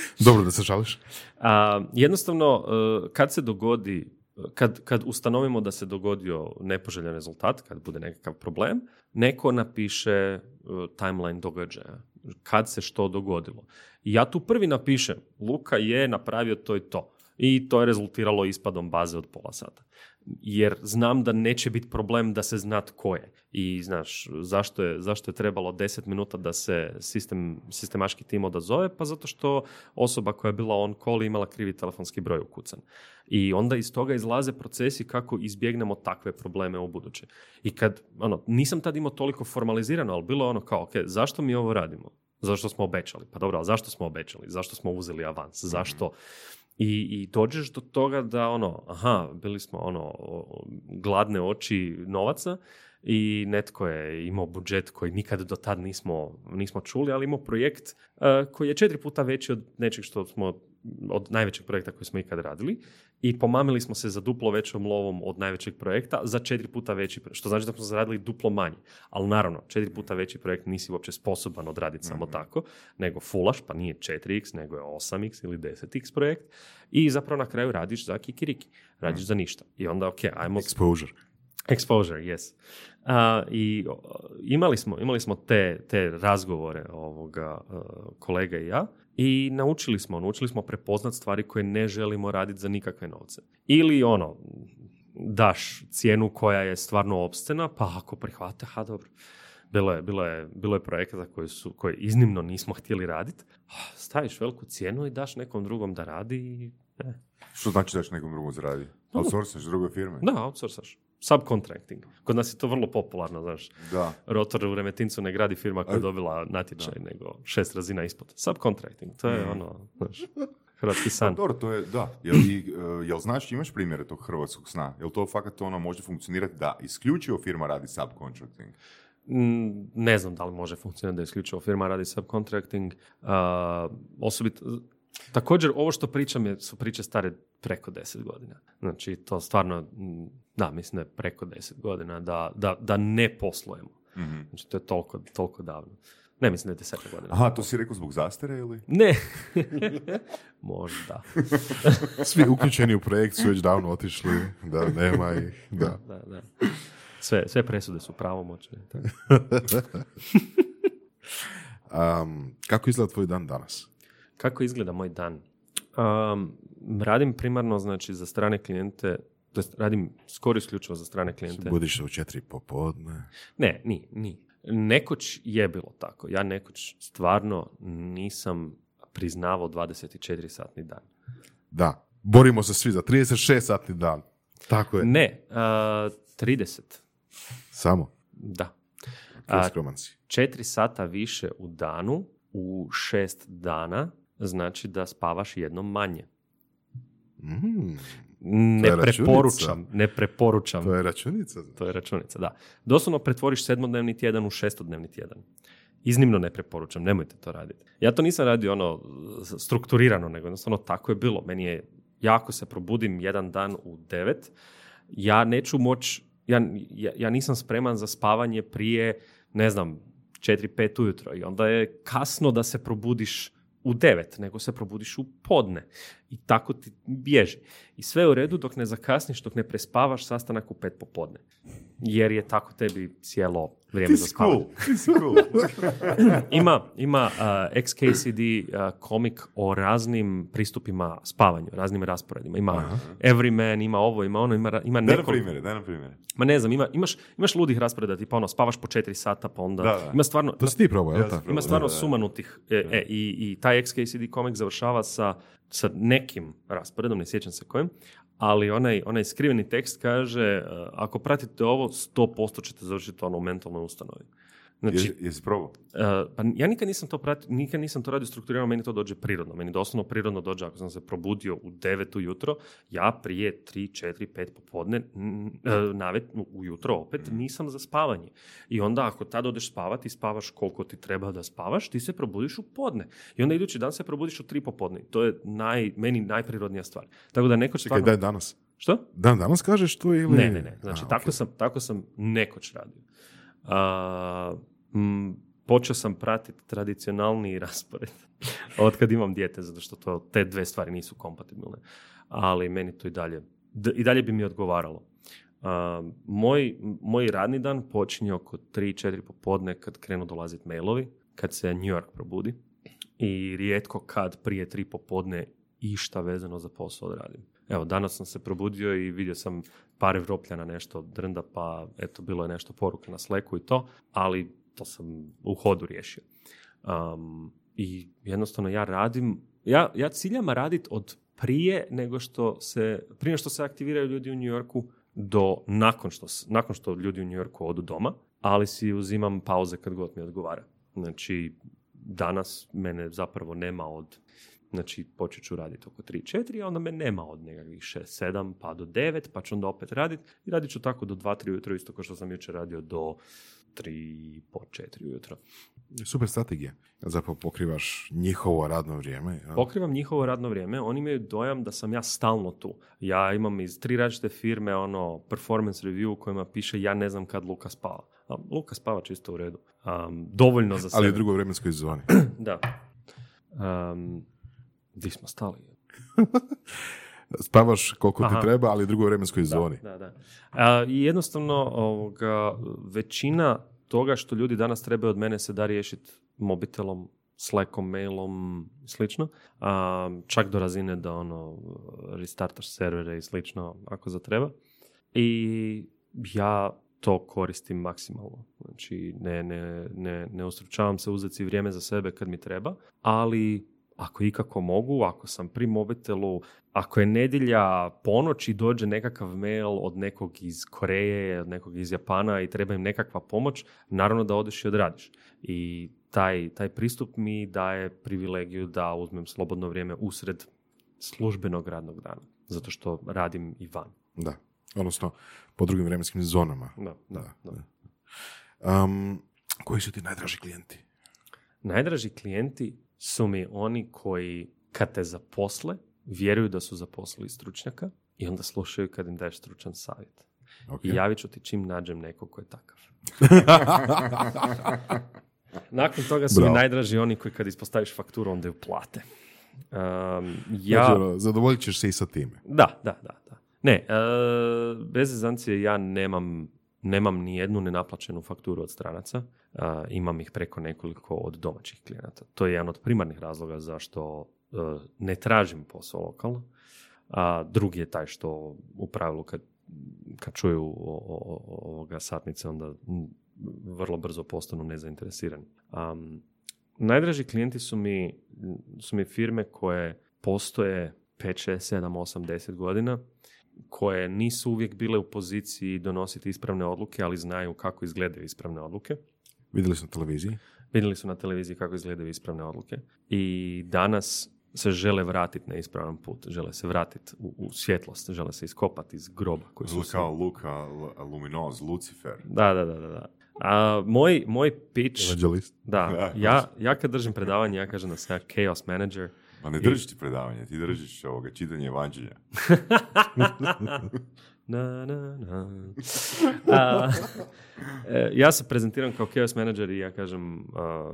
(laughs)
Dobro da se žališ.
A, jednostavno, e, kad se dogodi, kad, kad ustanovimo da se dogodio nepoželjan rezultat, kad bude nekakav problem, neko napiše e, timeline događaja. Kad se što dogodilo. I ja tu prvi napišem, Luka je napravio to i to. I to je rezultiralo ispadom baze od pola sata. Jer znam da neće biti problem da se zna tko je. I znaš, zašto je, zašto je trebalo 10 minuta da se sistem, sistemaški tim odazove? Pa zato što osoba koja je bila on call imala krivi telefonski broj ukucan. I onda iz toga izlaze procesi kako izbjegnemo takve probleme u buduće. I kad, ono, nisam tad imao toliko formalizirano, ali bilo je ono kao, ok, zašto mi ovo radimo? Zašto smo obećali? Pa dobro, a zašto smo obećali? Zašto smo uzeli avans? Zašto? I, I dođeš do toga da ono, aha, bili smo ono, gladne oči novaca i netko je imao budžet koji nikad do tad nismo, nismo čuli, ali imao projekt eh, koji je četiri puta veći od nečeg što smo, od najvećeg projekta koji smo ikad radili i pomamili smo se za duplo većom lovom od najvećeg projekta za četiri puta veći, što znači da smo zaradili duplo manje. Ali naravno, četiri puta veći projekt nisi uopće sposoban odraditi samo tako, nego fulaš, pa nije 4x, nego je 8x ili 10x projekt i zapravo na kraju radiš za kikiriki, radiš za ništa. I onda, ok, ajmo
Exposure.
Exposure, yes. A, I imali smo, imali smo te, te razgovore ovoga uh, kolega i ja i naučili smo, naučili smo prepoznat stvari koje ne želimo raditi za nikakve novce. Ili ono, daš cijenu koja je stvarno opscena, pa ako prihvate, ha dobro. Bilo je, bilo je, bilo je projekata koji su, koje iznimno nismo htjeli raditi. Staviš veliku cijenu i daš nekom drugom da radi i e,
Što znači da će nekom drugom zaradi? Outsourcaš druge firme?
da, outsourcaš. Subcontracting. Kod nas je to vrlo popularno, znaš.
Da.
Rotor u Remetincu ne gradi firma koja je dobila natječaj, nego šest razina ispod. Subcontracting, to je ono, znaš, hrvatski
Pa
san.
dobro, to je, da. Jel, i, e, jel znaš, imaš primjere tog hrvatskog sna? Jel to fakat ono može funkcionirati da isključivo firma radi subcontracting?
Mm, Ne znam da li može funkcionirati da isključivo firma radi subcontracting. Uh, osobito, također, ovo što pričam je, su priče stare preko 10 godina. Znači, to stvarno, mm, da, mislim da je preko 10 godina da, da, da ne poslujemo.
Mhm.
Znači, to je toliko, toliko davno. Ne mislim da je 10 godina.
Aha, to si rekao zbog zastare ili?
Ne. (laughs) Možda. (laughs)
Svi uključeni u projekt su već davno otišli, da nema ih, da.
Da, da. Sve, sve presude su pravomoćne. (laughs)
Um, kako izgleda tvoj dan danas?
Kako izgleda moj dan? Um, radim primarno znači za strane klijente, to jest radim skoro isključivo za strane klijente.
Budiš u četiri popodne.
Ne, ni, ni. Nekoć je bilo tako. Ja nekoć stvarno nisam priznavao 24 satni dan.
Da, borimo se svi za 36 satni dan. Tako je.
Ne, uh, 30.
Samo.
Da. A. 4 sata više u danu u šest dana znači da spavaš jednom manje.
Mm,
Ne
To je računica.
preporučam, ne preporučam.
to je računica.
To je računica, da. Doslovno pretvoriš sedmodnevni tjedan u šestodnevni tjedan. Iznimno ne preporučam, nemojte to raditi. Ja to nisam radio ono strukturirano, nego jednostavno tako je bilo. Meni je, jako se probudim jedan dan u devet, ja neću moć, ja, ja, ja nisam spreman za spavanje prije, ne znam, 4-5 ujutro i onda je kasno da se probudiš u devet, nego se probudiš u podne. I tako ti bježi. I sve u redu dok ne zakasniš, dok ne prespavaš sastanak u pet popodne. Jer je tako tebi cijelo vrijeme za spavanje.
cool. (laughs)
Ima, ima uh, XKCD uh, komik o raznim pristupima spavanju, raznim rasporedima. Ima Everyman, ima ovo, ima ono, ima, ima
Daj nam
nekoliko.
primjere, daj nam primjere.
Ma ne znam, ima, imaš, imaš ludih rasporeda, tipa ono, spavaš po četiri sata, pa onda...
Da, da.
Ima stvarno,
To si ti probao, jel
Ja sam
tako?
probao.
ima stvarno
Da, da, da.
sumanutih. E, e, i, I taj XKCD komik završava sa, sa nekim rasporedom, ne sjećam se kojim, ali onaj, onaj skriveni tekst kaže, e, ako pratite ovo, 100% ćete završiti ono u mentalnoj ustanovi. Znači,
Jesi, jesi probao?
Uh, pa ja nikad nisam to pratio, nikad nisam to radio strukturirano, meni to dođe prirodno. Meni doslovno prirodno dođe ako sam se probudio u 9 ujutro, ja prije 3, 4, 5 popodne, e, navet, ujutro opet, nisam za spavanje. I onda ako tad odeš spavati i spavaš koliko ti treba da spavaš, ti se probudiš u podne. I onda idući dan se probudiš u 3 popodne. To je naj, meni najprirodnija stvar. Tako da neko
Čekaj,
stvarno...
daj danas.
Što?
Dan danas kažeš to ili...
Ne, ne, ne. Znači,
A,
tako, sam, tako sam nekoć radio. M, počeo sam pratiti tradicionalni raspored (laughs) od kad imam dijete, zato što to, te dve stvari nisu kompatibilne. Ali meni to i dalje, d- i dalje bi mi odgovaralo. A, moj, moj radni dan počinje oko 3-4 popodne kad krenu dolaziti mailovi, kad se New York probudi i rijetko kad prije 3 popodne išta vezano za posao odradim. Evo, danas sam se probudio i vidio sam par Evropljana nešto drnda, pa eto, bilo je nešto poruka na Slacku i to, ali to sam u hodu riješio. Um, I jednostavno ja radim, ja, ja ciljam raditi od prije nego što se, prije što se aktiviraju ljudi u New Yorku do nakon što, nakon što ljudi u New Yorku odu doma, ali si uzimam pauze kad god mi odgovara. Znači, danas mene zapravo nema od Znači, počet ću raditi oko 3-4, a onda me nema od nekakvih 6-7 pa do 9, pa ću onda opet raditi. I radit ću tako do 2-3 ujutro, isto kao što sam jučer radio do 3 po 4 ujutro.
Super strategija. Zapravo pokrivaš njihovo radno vrijeme. jel?
Pokrivam njihovo radno vrijeme, oni imaju dojam da sam ja stalno tu. Ja imam iz tri različite firme ono performance review u kojima piše ja ne znam kad Luka spava. A Luka spava čisto u redu. Um, dovoljno za
Ali
sebe.
u drugoj vremenskoj zoni. (clears throat)
Da. Um, di smo stali? (laughs)
Spavaš koliko
Aha.
ti treba, ali u drugoj vremenskoj zoni.
Da, da. A, I jednostavno ovoga, većina toga što ljudi danas trebaju od mene se da riješiti mobitelom, Slackom, mailom i slično. A, čak do razine da ono restartaš servere i slično ako zatreba. I ja to koristim maksimalno. Znači, ne, ne, ne, ne ustručavam se uzeti vrijeme za sebe kad mi treba, ali ako ikako mogu, ako sam pri mobitelu, ako je nedjelja ponoć i dođe nekakav mail od nekog iz Koreje, od nekog iz Japana i treba im nekakva pomoć, naravno da odeš i odradiš. I taj, taj pristup mi daje privilegiju da uzmem slobodno vrijeme usred službenog radnog dana. Zato što radim i van.
Da. Odnosno, po drugim vremenskim zonama.
Da, da, da.
Um, koji su ti najdraži klijenti?
Najdraži klijenti su mi oni koji kad te zaposle, vjeruju da su zaposlili stručnjaka i onda slušaju kad im daješ stručan savjet.
Ok.
I javit ću ti čim nađem nekog ko je takav. (laughs) Nakon toga su
Bravo.
mi najdraži oni koji kad ispostaviš fakturu onda ju plate. Um, ja,
Znači, ono, zadovoljit ćeš se i sa time.
da, da, da, da. Ne, e, bez zezancije ja nemam nemam ni jednu nenaplaćenu fakturu od stranaca, a, imam ih preko nekoliko od domaćih klijenata. To je jedan od primarnih razloga zašto e, ne tražim posao lokalno. A drugi je taj što u pravilu kad, kad čuju o- o- ovoga satnice onda vrlo brzo postanu nezainteresirani. Um, najdraži klijenti su mi, su mi firme koje postoje 5, 6, 7, 8, 10 godina, koje nisu uvijek bile u poziciji donositi ispravne odluke, ali znaju kako izgledaju ispravne odluke.
Vidjeli smo na televiziji.
Vidjeli su na televiziji kako izgledaju ispravne odluke i danas se žele vratiti na ispravan put, žele se vratiti u, u svjetlost, žele se iskopati iz groba koji su
Kao Luka Luminoz, Lucifer.
Da, da, da, da. da. A, moj, moj pitch,
Evangelist. (laughs)
da, ja, ja kad držim predavanje, ja kažem da sam ja chaos manager,
Ma ne držiš ti predavanje, ti držiš ovoga čitanje evanđelja. (laughs)
Na, na, na. A, e, ja se prezentiram kao chaos manager i ja kažem a,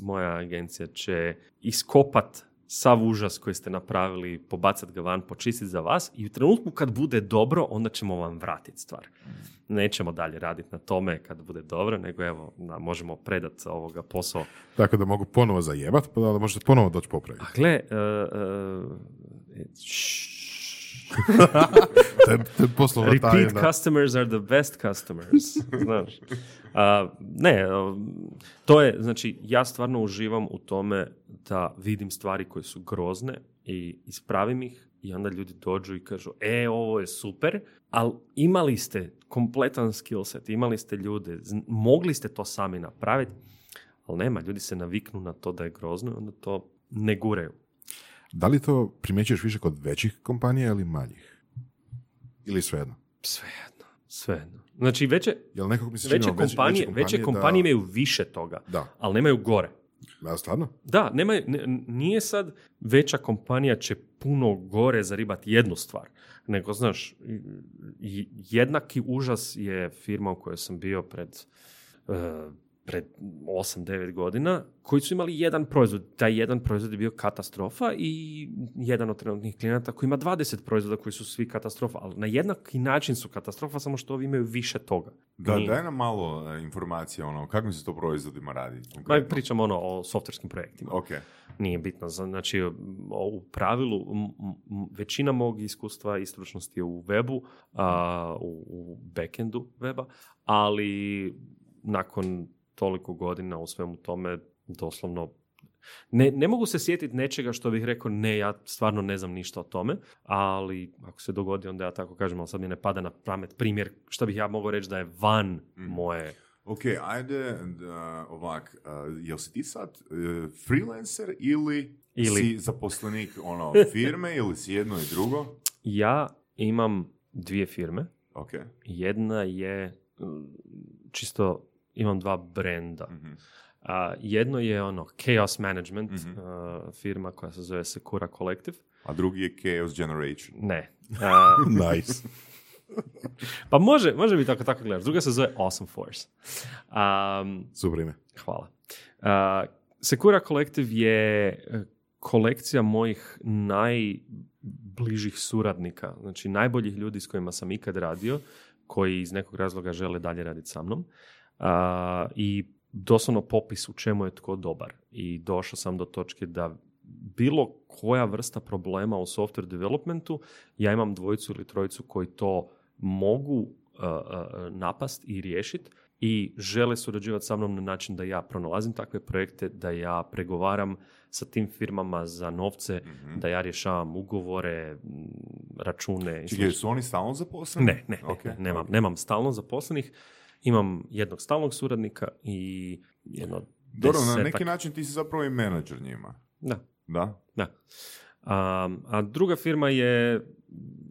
moja agencija će iskopat sav užas koji ste napravili, pobacat ga van, počistiti za vas i u trenutku kad bude dobro, onda ćemo vam vratiti stvar. Nećemo dalje raditi na tome kad bude dobro, nego evo, da, možemo predati ovoga posao.
Tako da mogu ponovo zajebat, pa da možete ponovo doći popraviti.
A gle, e, e, šš. (laughs)
To je, to je poslovna
Repeat
tajna.
customers are the best customers. Znaš. A, ne, to je, znači, ja stvarno uživam u tome da vidim stvari koje su grozne i ispravim ih i onda ljudi dođu i kažu, e, ovo je super, ali imali ste kompletan skill set, imali ste ljude, mogli ste to sami napraviti, ali nema, ljudi se naviknu na to da je grozno i onda to ne guraju.
Da li to primjećuješ više kod većih kompanija ili manjih? Ili svejedno?
Svejedno, svejedno. Znači, veće,
Jel nekog mi se
veće,
činilo,
kompanije, veće kompanije
da,
imaju više toga,
Da,
ali nemaju gore.
da, stvarno?
Da, nema, ne- nije sad veća kompanija će puno gore zaribati jednu stvar, nego, znaš, jednaki užas je firma u kojoj sam bio pred, eh, pred 8-9 godina, koji su imali jedan proizvod. Taj jedan proizvod je bio katastrofa i jedan od trenutnih klijenata koji ima 20 proizvoda koji su svi katastrofa, ali na jednaki način su katastrofa, samo što ovi imaju više toga.
Da,
Nije.
daj nam malo e, informacije, ono, kakvim se to proizvodima radi? Konkretno?
pričamo ono o softverskim projektima.
Ok,
nije bitno. Znači, u pravilu, m- m- većina mog iskustva i stručnosti je u webu, a, u, u backendu weba, ali nakon toliko godina u svemu tome, doslovno, ne, ne mogu se sjetiti nečega što bih rekao, ne, ja stvarno ne znam ništa o tome, ali ako se dogodi, onda ja tako kažem, ali sad mi ne pada na pamet primjer, što bih ja mogao reći da je van moje...
ok, ajde, da, ovak, a, jel si ti sad e, freelancer ili,
Ili-
si zaposlenik ono, (laughs) firme ili si jedno i drugo?
Ja imam dvije firme,
Ok,
Jedna je mm, čisto imam dva brenda.
Mhm.
A, jedno je ono Chaos Management,
Mhm.
a, firma koja se zove Secura Collective.
a drugi je Chaos Generation.
Ne. (laughs) A,
Nice. (laughs)
pa može, može biti ako tako gledaš. Druga se zove Awesome Force. Um,
Super ime.
Hvala. Uh, Secura Collective je e, kolekcija mojih najbližih suradnika, znači najboljih ljudi s kojima sam ikad radio, koji iz nekog razloga žele dalje raditi sa mnom. Uh, I doslovno popis u čemu je tko dobar. I došao sam do točke da bilo koja vrsta problema u software developmentu, ja imam dvojicu ili trojicu koji to mogu uh, uh, napast i riješiti i žele surađivati sa mnom na način da ja pronalazim takve projekte, da ja pregovaram sa tim firmama za novce, da ja rješavam ugovore, račune.
Čekaj, su oni stalno zaposleni?
Ne, ne, ne,
Ok,
ne, nemam, nemam stalno zaposlenih. Imam jednog stalnog suradnika i jedno
Dobro, na neki način ti si zapravo i menadžer njima.
Da,
Da?
da. A, a druga firma je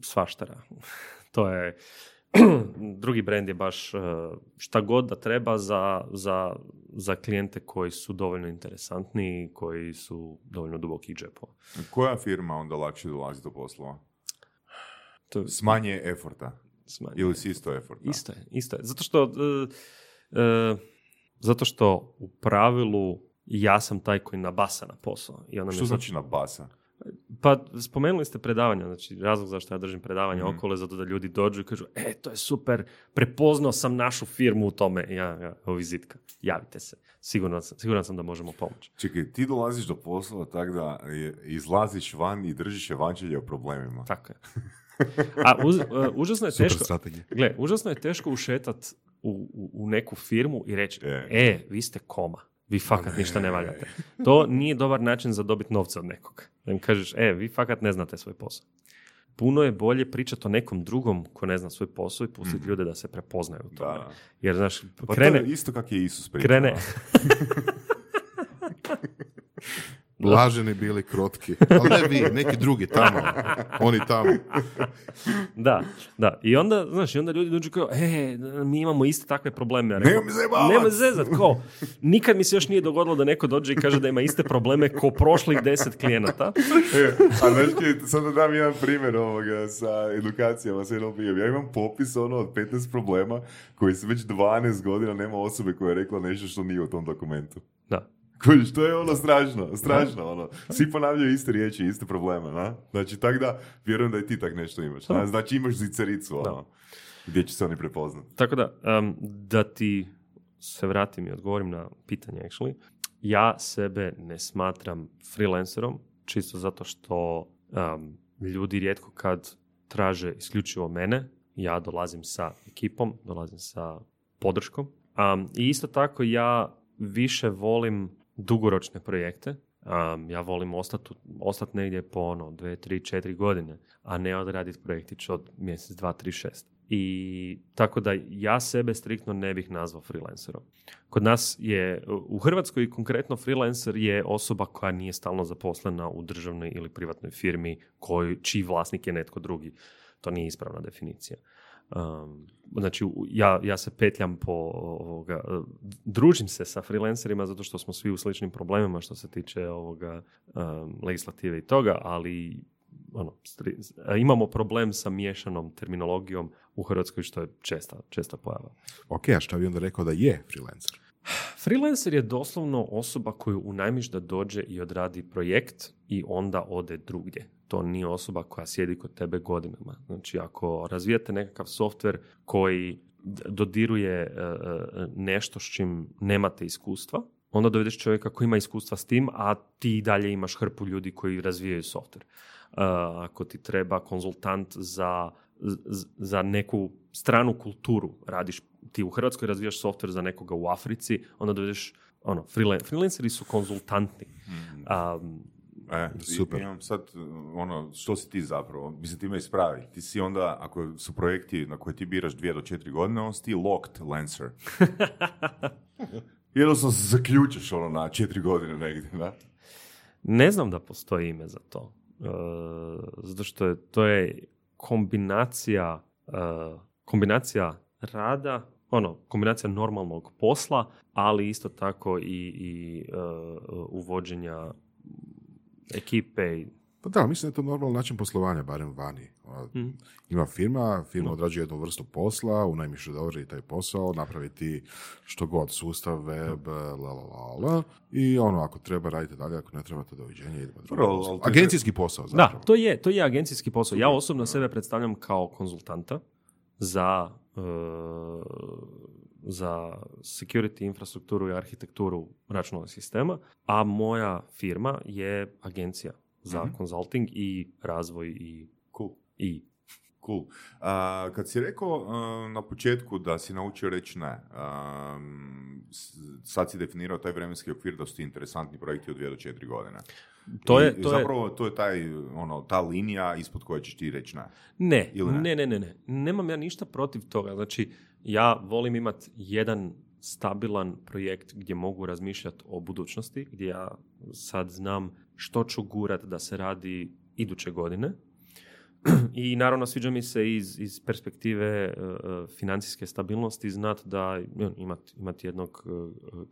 svaštara. (laughs) to je (clears throat) drugi brand je baš uh, šta god da treba za, za, za klijente koji su dovoljno interesantni, koji su dovoljno dubokih džepova.
Koja firma onda lakše dolazi do poslova?
To
S manje eforta?
Smanje.
Ili s isto eforta?
Isto je, isto je. Zato što, e, e, zato što u pravilu ja sam taj koji nabasa na posao. I onda mi
Što znači na basa?
Pa spomenuli ste predavanja, znači razlog zašto ja držim predavanja
Mhm.
okolo je zato da ljudi dođu i kažu e, to je super, prepoznao sam našu firmu u tome. Ja, ja, evo vizitka, javite se. Siguran sam, siguran sam da možemo pomoći.
Čekaj, ti dolaziš do poslova tako da izlaziš van i držiš evanđelje o problemima.
Tako je. (laughs) A uz, e, užasno je teško, gle, užasno je teško ušetat u, u, u neku firmu i reći,
E.
e, vi ste koma, vi fakat ništa ne valjate. To nije dobar način za dobiti novce od nekog. Da im kažeš, e, vi fakat ne znate svoj posao. Puno je bolje pričati o nekom drugom ko ne zna svoj posao i pustiti ljude da se prepoznaju u tome.
Da.
Jer, znaš,
Pa
krene,
to je isto kak je Isus pričao.
krene, (laughs)
Blaženi bili krotki. Ali ne vi, neki drugi tamo. Oni tamo.
Da, da. I onda, znaš, i onda ljudi dođu kao, e, mi imamo iste takve probleme. Ja
zajebavat!
Nemoj zezat, ko? Nikad mi se još nije dogodilo da neko dođe i kaže da ima iste probleme ko prošlih deset klijenata.
E, a znaš ti, sad da dam jedan primjer ovoga sa edukacijama, sa jednom. Ja imam popis ono od 15 problema koji se već 12 godina nema osobe koja je rekla nešto što nije u tom dokumentu.
Da.
Kužiš, to je ono strašno, strašno, ono. Svi ponavljaju iste riječi, iste probleme, na? Znači, tak da, vjerujem da i ti tak nešto imaš, na? Znači, imaš zicericu, ono, gdje će se oni prepoznati.
Tako da, um, da ti se vratim i odgovorim na pitanje, actually, ja sebe ne smatram freelancerom, čisto zato što um, ljudi rijetko kad traže isključivo mene, ja dolazim sa ekipom, dolazim sa podrškom. Um, I isto tako ja više volim dugoročne projekte. Um, ja volim ostati ostat negdje po ono, dve, tri, četiri godine, a ne odraditi projektić od mjesec, dva, tri, šest. I tako da ja sebe striktno ne bih nazvao freelancerom. Kod nas je, u Hrvatskoj konkretno freelancer je osoba koja nije stalno zaposlena u državnoj ili privatnoj firmi koji, čiji vlasnik je netko drugi. To nije ispravna definicija. Um, znači, ja, ja se petljam po ovoga, uh, družim se sa freelancerima zato što smo svi u sličnim problemima što se tiče ovoga um, legislative i toga, ali ono, stri- a imamo problem sa miješanom terminologijom u Hrvatskoj što je česta, česta pojava.
Ok, a šta bi onda rekao da je freelancer?
Freelancer je doslovno osoba koju unajmiš da dođe i odradi projekt i onda ode drugdje. To nije osoba koja sjedi kod tebe godinama. Znači, ako razvijate nekakav softver koji dodiruje e, e, nešto s čim nemate iskustva, onda dovedeš čovjeka koji ima iskustva s tim, a ti i dalje imaš hrpu ljudi koji razvijaju softver. E, ako ti treba konzultant za, za neku stranu kulturu, radiš ti u Hrvatskoj razvijaš softver za nekoga u Africi, onda dovedeš ono, freelan- freelanceri su konzultantni. Um,
E,
Super.
Imam sad, ono, što si ti zapravo? Mislim, ti me ispravi. Ti si onda, ako su projekti na koje ti biraš dvije do četiri godine, on si ti locked lancer. (laughs) Jednostavno se zaključiš ono na četiri godine negdje, da?
Ne znam da postoji ime za to. E, zato što je, to je kombinacija, e, kombinacija rada, ono, kombinacija normalnog posla, ali isto tako i, i e, uvođenja ekipe. i-
Pa da, mislim da je to normalan način poslovanja, barem vani. Ono,
Mhm.
Ima firma, firma odrađuje jednu vrstu posla, unajmiš da odradi taj posao, napraviti što god, sustav, web, la la la la, i ono, ako treba radite dalje, ako ne treba, to doviđenja, idemo
Dobro,
posao.
je-
Agencijski posao,
Da,
zapravo.
to je, to je agencijski posao. Ja osobno sebe predstavljam kao konzultanta za, e, za security infrastrukturu i arhitekturu računalnog sistema, a moja firma je agencija za consulting i razvoj i,
Cool.
i
Cool. A, kad si rekao a, na početku da si naučio reći ne, um, sad si definirao taj vremenski okvir da su ti interesantni projekti od dvije do četiri godine.
To
I
je- to je-
zapravo to je taj, ono, ta linija ispod koje ćeš ti reći ne.
Ne,
Ili ne?
ne, ne, ne, ne. Nemam ja ništa protiv toga. Znači, ja volim imati jedan stabilan projekt gdje mogu razmišljati o budućnosti, gdje ja sad znam što ću gurat da se radi iduće godine. I naravno sviđa mi se iz, iz perspektive e, financijske stabilnosti znat da imati imat jednog e,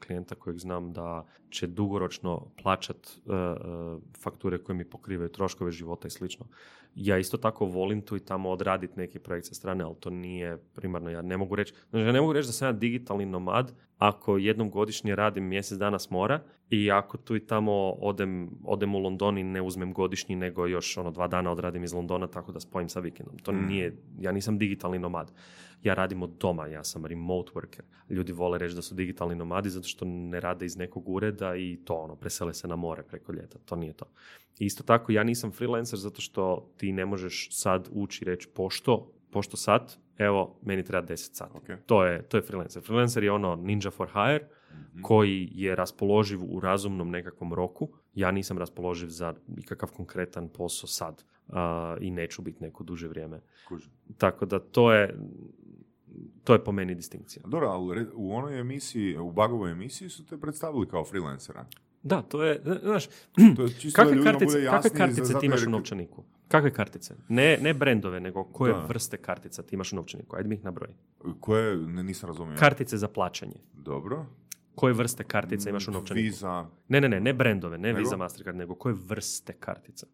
klijenta kojeg znam da će dugoročno plaćat e, fakture koje mi pokrivaju troškove života i slično. Ja isto tako volim tu i tamo odraditi neki projekt sa strane, ali to nije primarno. Ja ne mogu reći, znači ja ne mogu reći da sam ja digitalni nomad ako jednom godišnje radim mjesec dana s mora i ako tu i tamo odem, odem u London i ne uzmem godišnji, nego još ono dva dana odradim iz Londona tako da spojim sa vikendom. To nije, ja nisam digitalni nomad. Ja radim od doma, ja sam remote worker. Ljudi vole reći da su digitalni nomadi zato što ne rade iz nekog ureda i to ono, presele se na more preko ljeta. To nije to. I Isto tako, ja nisam freelancer zato što ti ne možeš sad ući i reći pošto, pošto sat, evo, meni treba 10 sati.
Ok.
To, je, to je freelancer. Freelancer je ono ninja for hire, koji je raspoloživ u razumnom nekakvom roku. Ja nisam raspoloživ za ikakav konkretan posao sad a, i neću biti neko duže vrijeme.
Kužim.
Tako da to je, to je po meni distinkcija.
Dobro, ali u onoj emisiji, u Bagovoj emisiji su te predstavili kao freelancera.
Da, to je, znaš,
To je čisto
kakve kartice,
bude
kakve kartice ti imaš u novčaniku? Kakve kartice? Ne, ne brendove, nego koje
Da.
vrste kartica ti imaš u novčaniku? Ajde mi ih nabroji.
Koje, ne, nisam razumio.
Kartice za plaćanje.
Dobro.
Koje vrste kartica imaš u novčaniku?
Visa,
Ne, ne, ne, ne brendove, ne
Nego?
Visa, Mastercard, nego koje vrste kartica?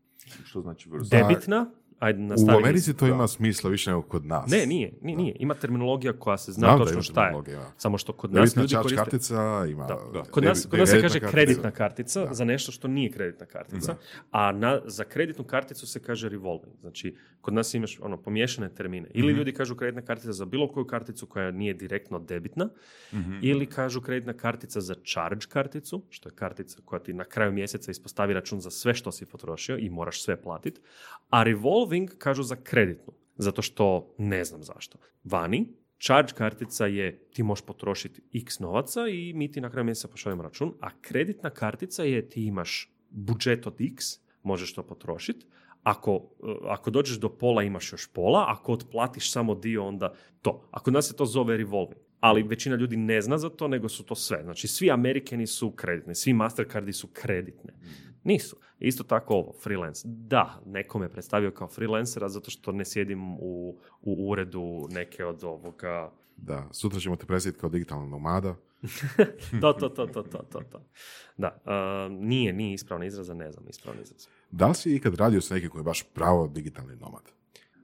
što znači vrsta?
Debitna, ajde
U
nastavi.
Americi to
da.
ima smisla više nego kod nas.
Ne, nije, nije, nije. Ima terminologija koja se zna
Znam
točno
ima
šta je.
da.
Samo što kod nas ljudi koriste...
kartica ima...
Da, da.
Kod nas, kod nas se kaže
kartica.
kreditna kartica
Da.
za nešto što nije kreditna kartica, a na, za kreditnu karticu se kaže revolving. Znači, kod nas imaš ono, pomiješane termine. Ili
Mhm.
ljudi kažu kreditna kartica za bilo koju karticu koja nije direktno debitna,
Mhm.
ili kažu kreditna kartica za charge karticu, što je kartica koja ti na kraju mjeseca ispostavi račun za sve što si potrošio i moraš sve platiti, a revolving kažu za kreditnu, zato što ne znam zašto. Vani, charge kartica je ti možeš potrošiti x novaca i mi ti na kraju mjeseca pošaljemo račun, a kreditna kartica je ti imaš budžet od x, možeš to potrošiti, ako, eh, ako dođeš do pola imaš još pola, ako otplatiš samo dio onda to. A kod nas se to zove revolving. Ali većina ljudi ne zna za to, nego su to sve. Znači, svi Amerikani su kreditni, svi Mastercardi su kreditne. Nisu. Isto tako ovo, freelance. Da, neko me predstavio kao freelancera zato što ne sjedim u, u uredu neke od ovoga...
Da, sutra ćemo te predstaviti kao digitalna nomada. (laughs)
To, to, to, to, to, to, to. Da, a, nije, nije ispravna izraza, ne znam ispravni izraz.
Da li si ikad radio s nekim koji je baš pravo digitalni nomad?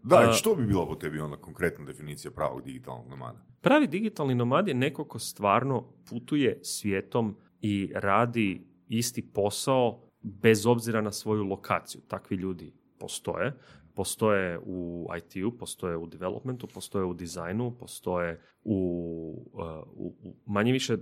Da, i što bi bila po tebi onda konkretna definicija pravog digitalnog nomada?
Pravi digitalni nomad je neko ko stvarno putuje svijetom i radi isti posao bez obzira na svoju lokaciju. Takvi ljudi postoje. Postoje u IT-u, postoje u developmentu, postoje u dizajnu, postoje u, uh, u, u manje više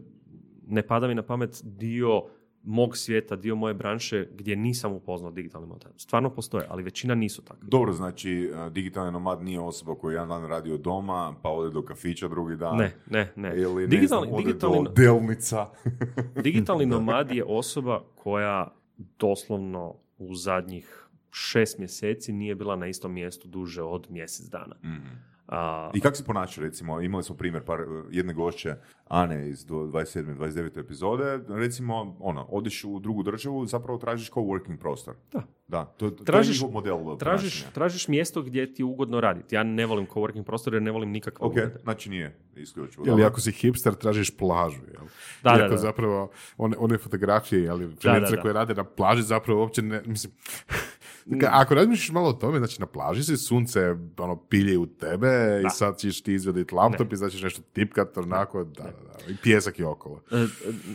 ne pada mi na pamet dio mog svijeta, dio moje branše gdje nisam upoznao digitalni nomad. Stvarno postoje, ali većina nisu takvi.
Dobro, znači uh, digitalni nomad nije osoba koja jedan dan radi od doma, pa ode do kafića drugi dan.
Ne, ne, ne.
Ili ne
Digitalni-
znam, ode
digitalni-
do delnica. (laughs) (laughs)
Digitalni nomad je osoba koja doslovno u zadnjih šest mjeseci nije bila na istom mjestu duže od mjesec dana.
Mhm.
A,
I kako se ponaša, recimo, imali smo primjer par, jedne gošće, Ane iz do 27. 29. epizode, recimo, ono, odeš u drugu državu, zapravo tražiš co-working prostor.
Da.
Da, to, to
Tražiš-
je model
tražiš, tražiš mjesto gdje ti je ugodno raditi. Ja ne volim coworking prostor jer ne volim nikakve
Ok,
urede.
znači nije isključivo.
Ili
dobro.
ako si hipster, tražiš plažu. Jel?
Da, da,
Iako
da.
zapravo one, one fotografije, ali
da.
koji rade na plaži zapravo uopće ne, mislim, Ka- Ako razmišljaš malo o tome, znači na plaži si, sunce ono, pilje u tebe i sad ćeš ti izvediti laptop i sad ćeš nešto tipkat, onako, da, da, da, i pjesak je okolo.
E,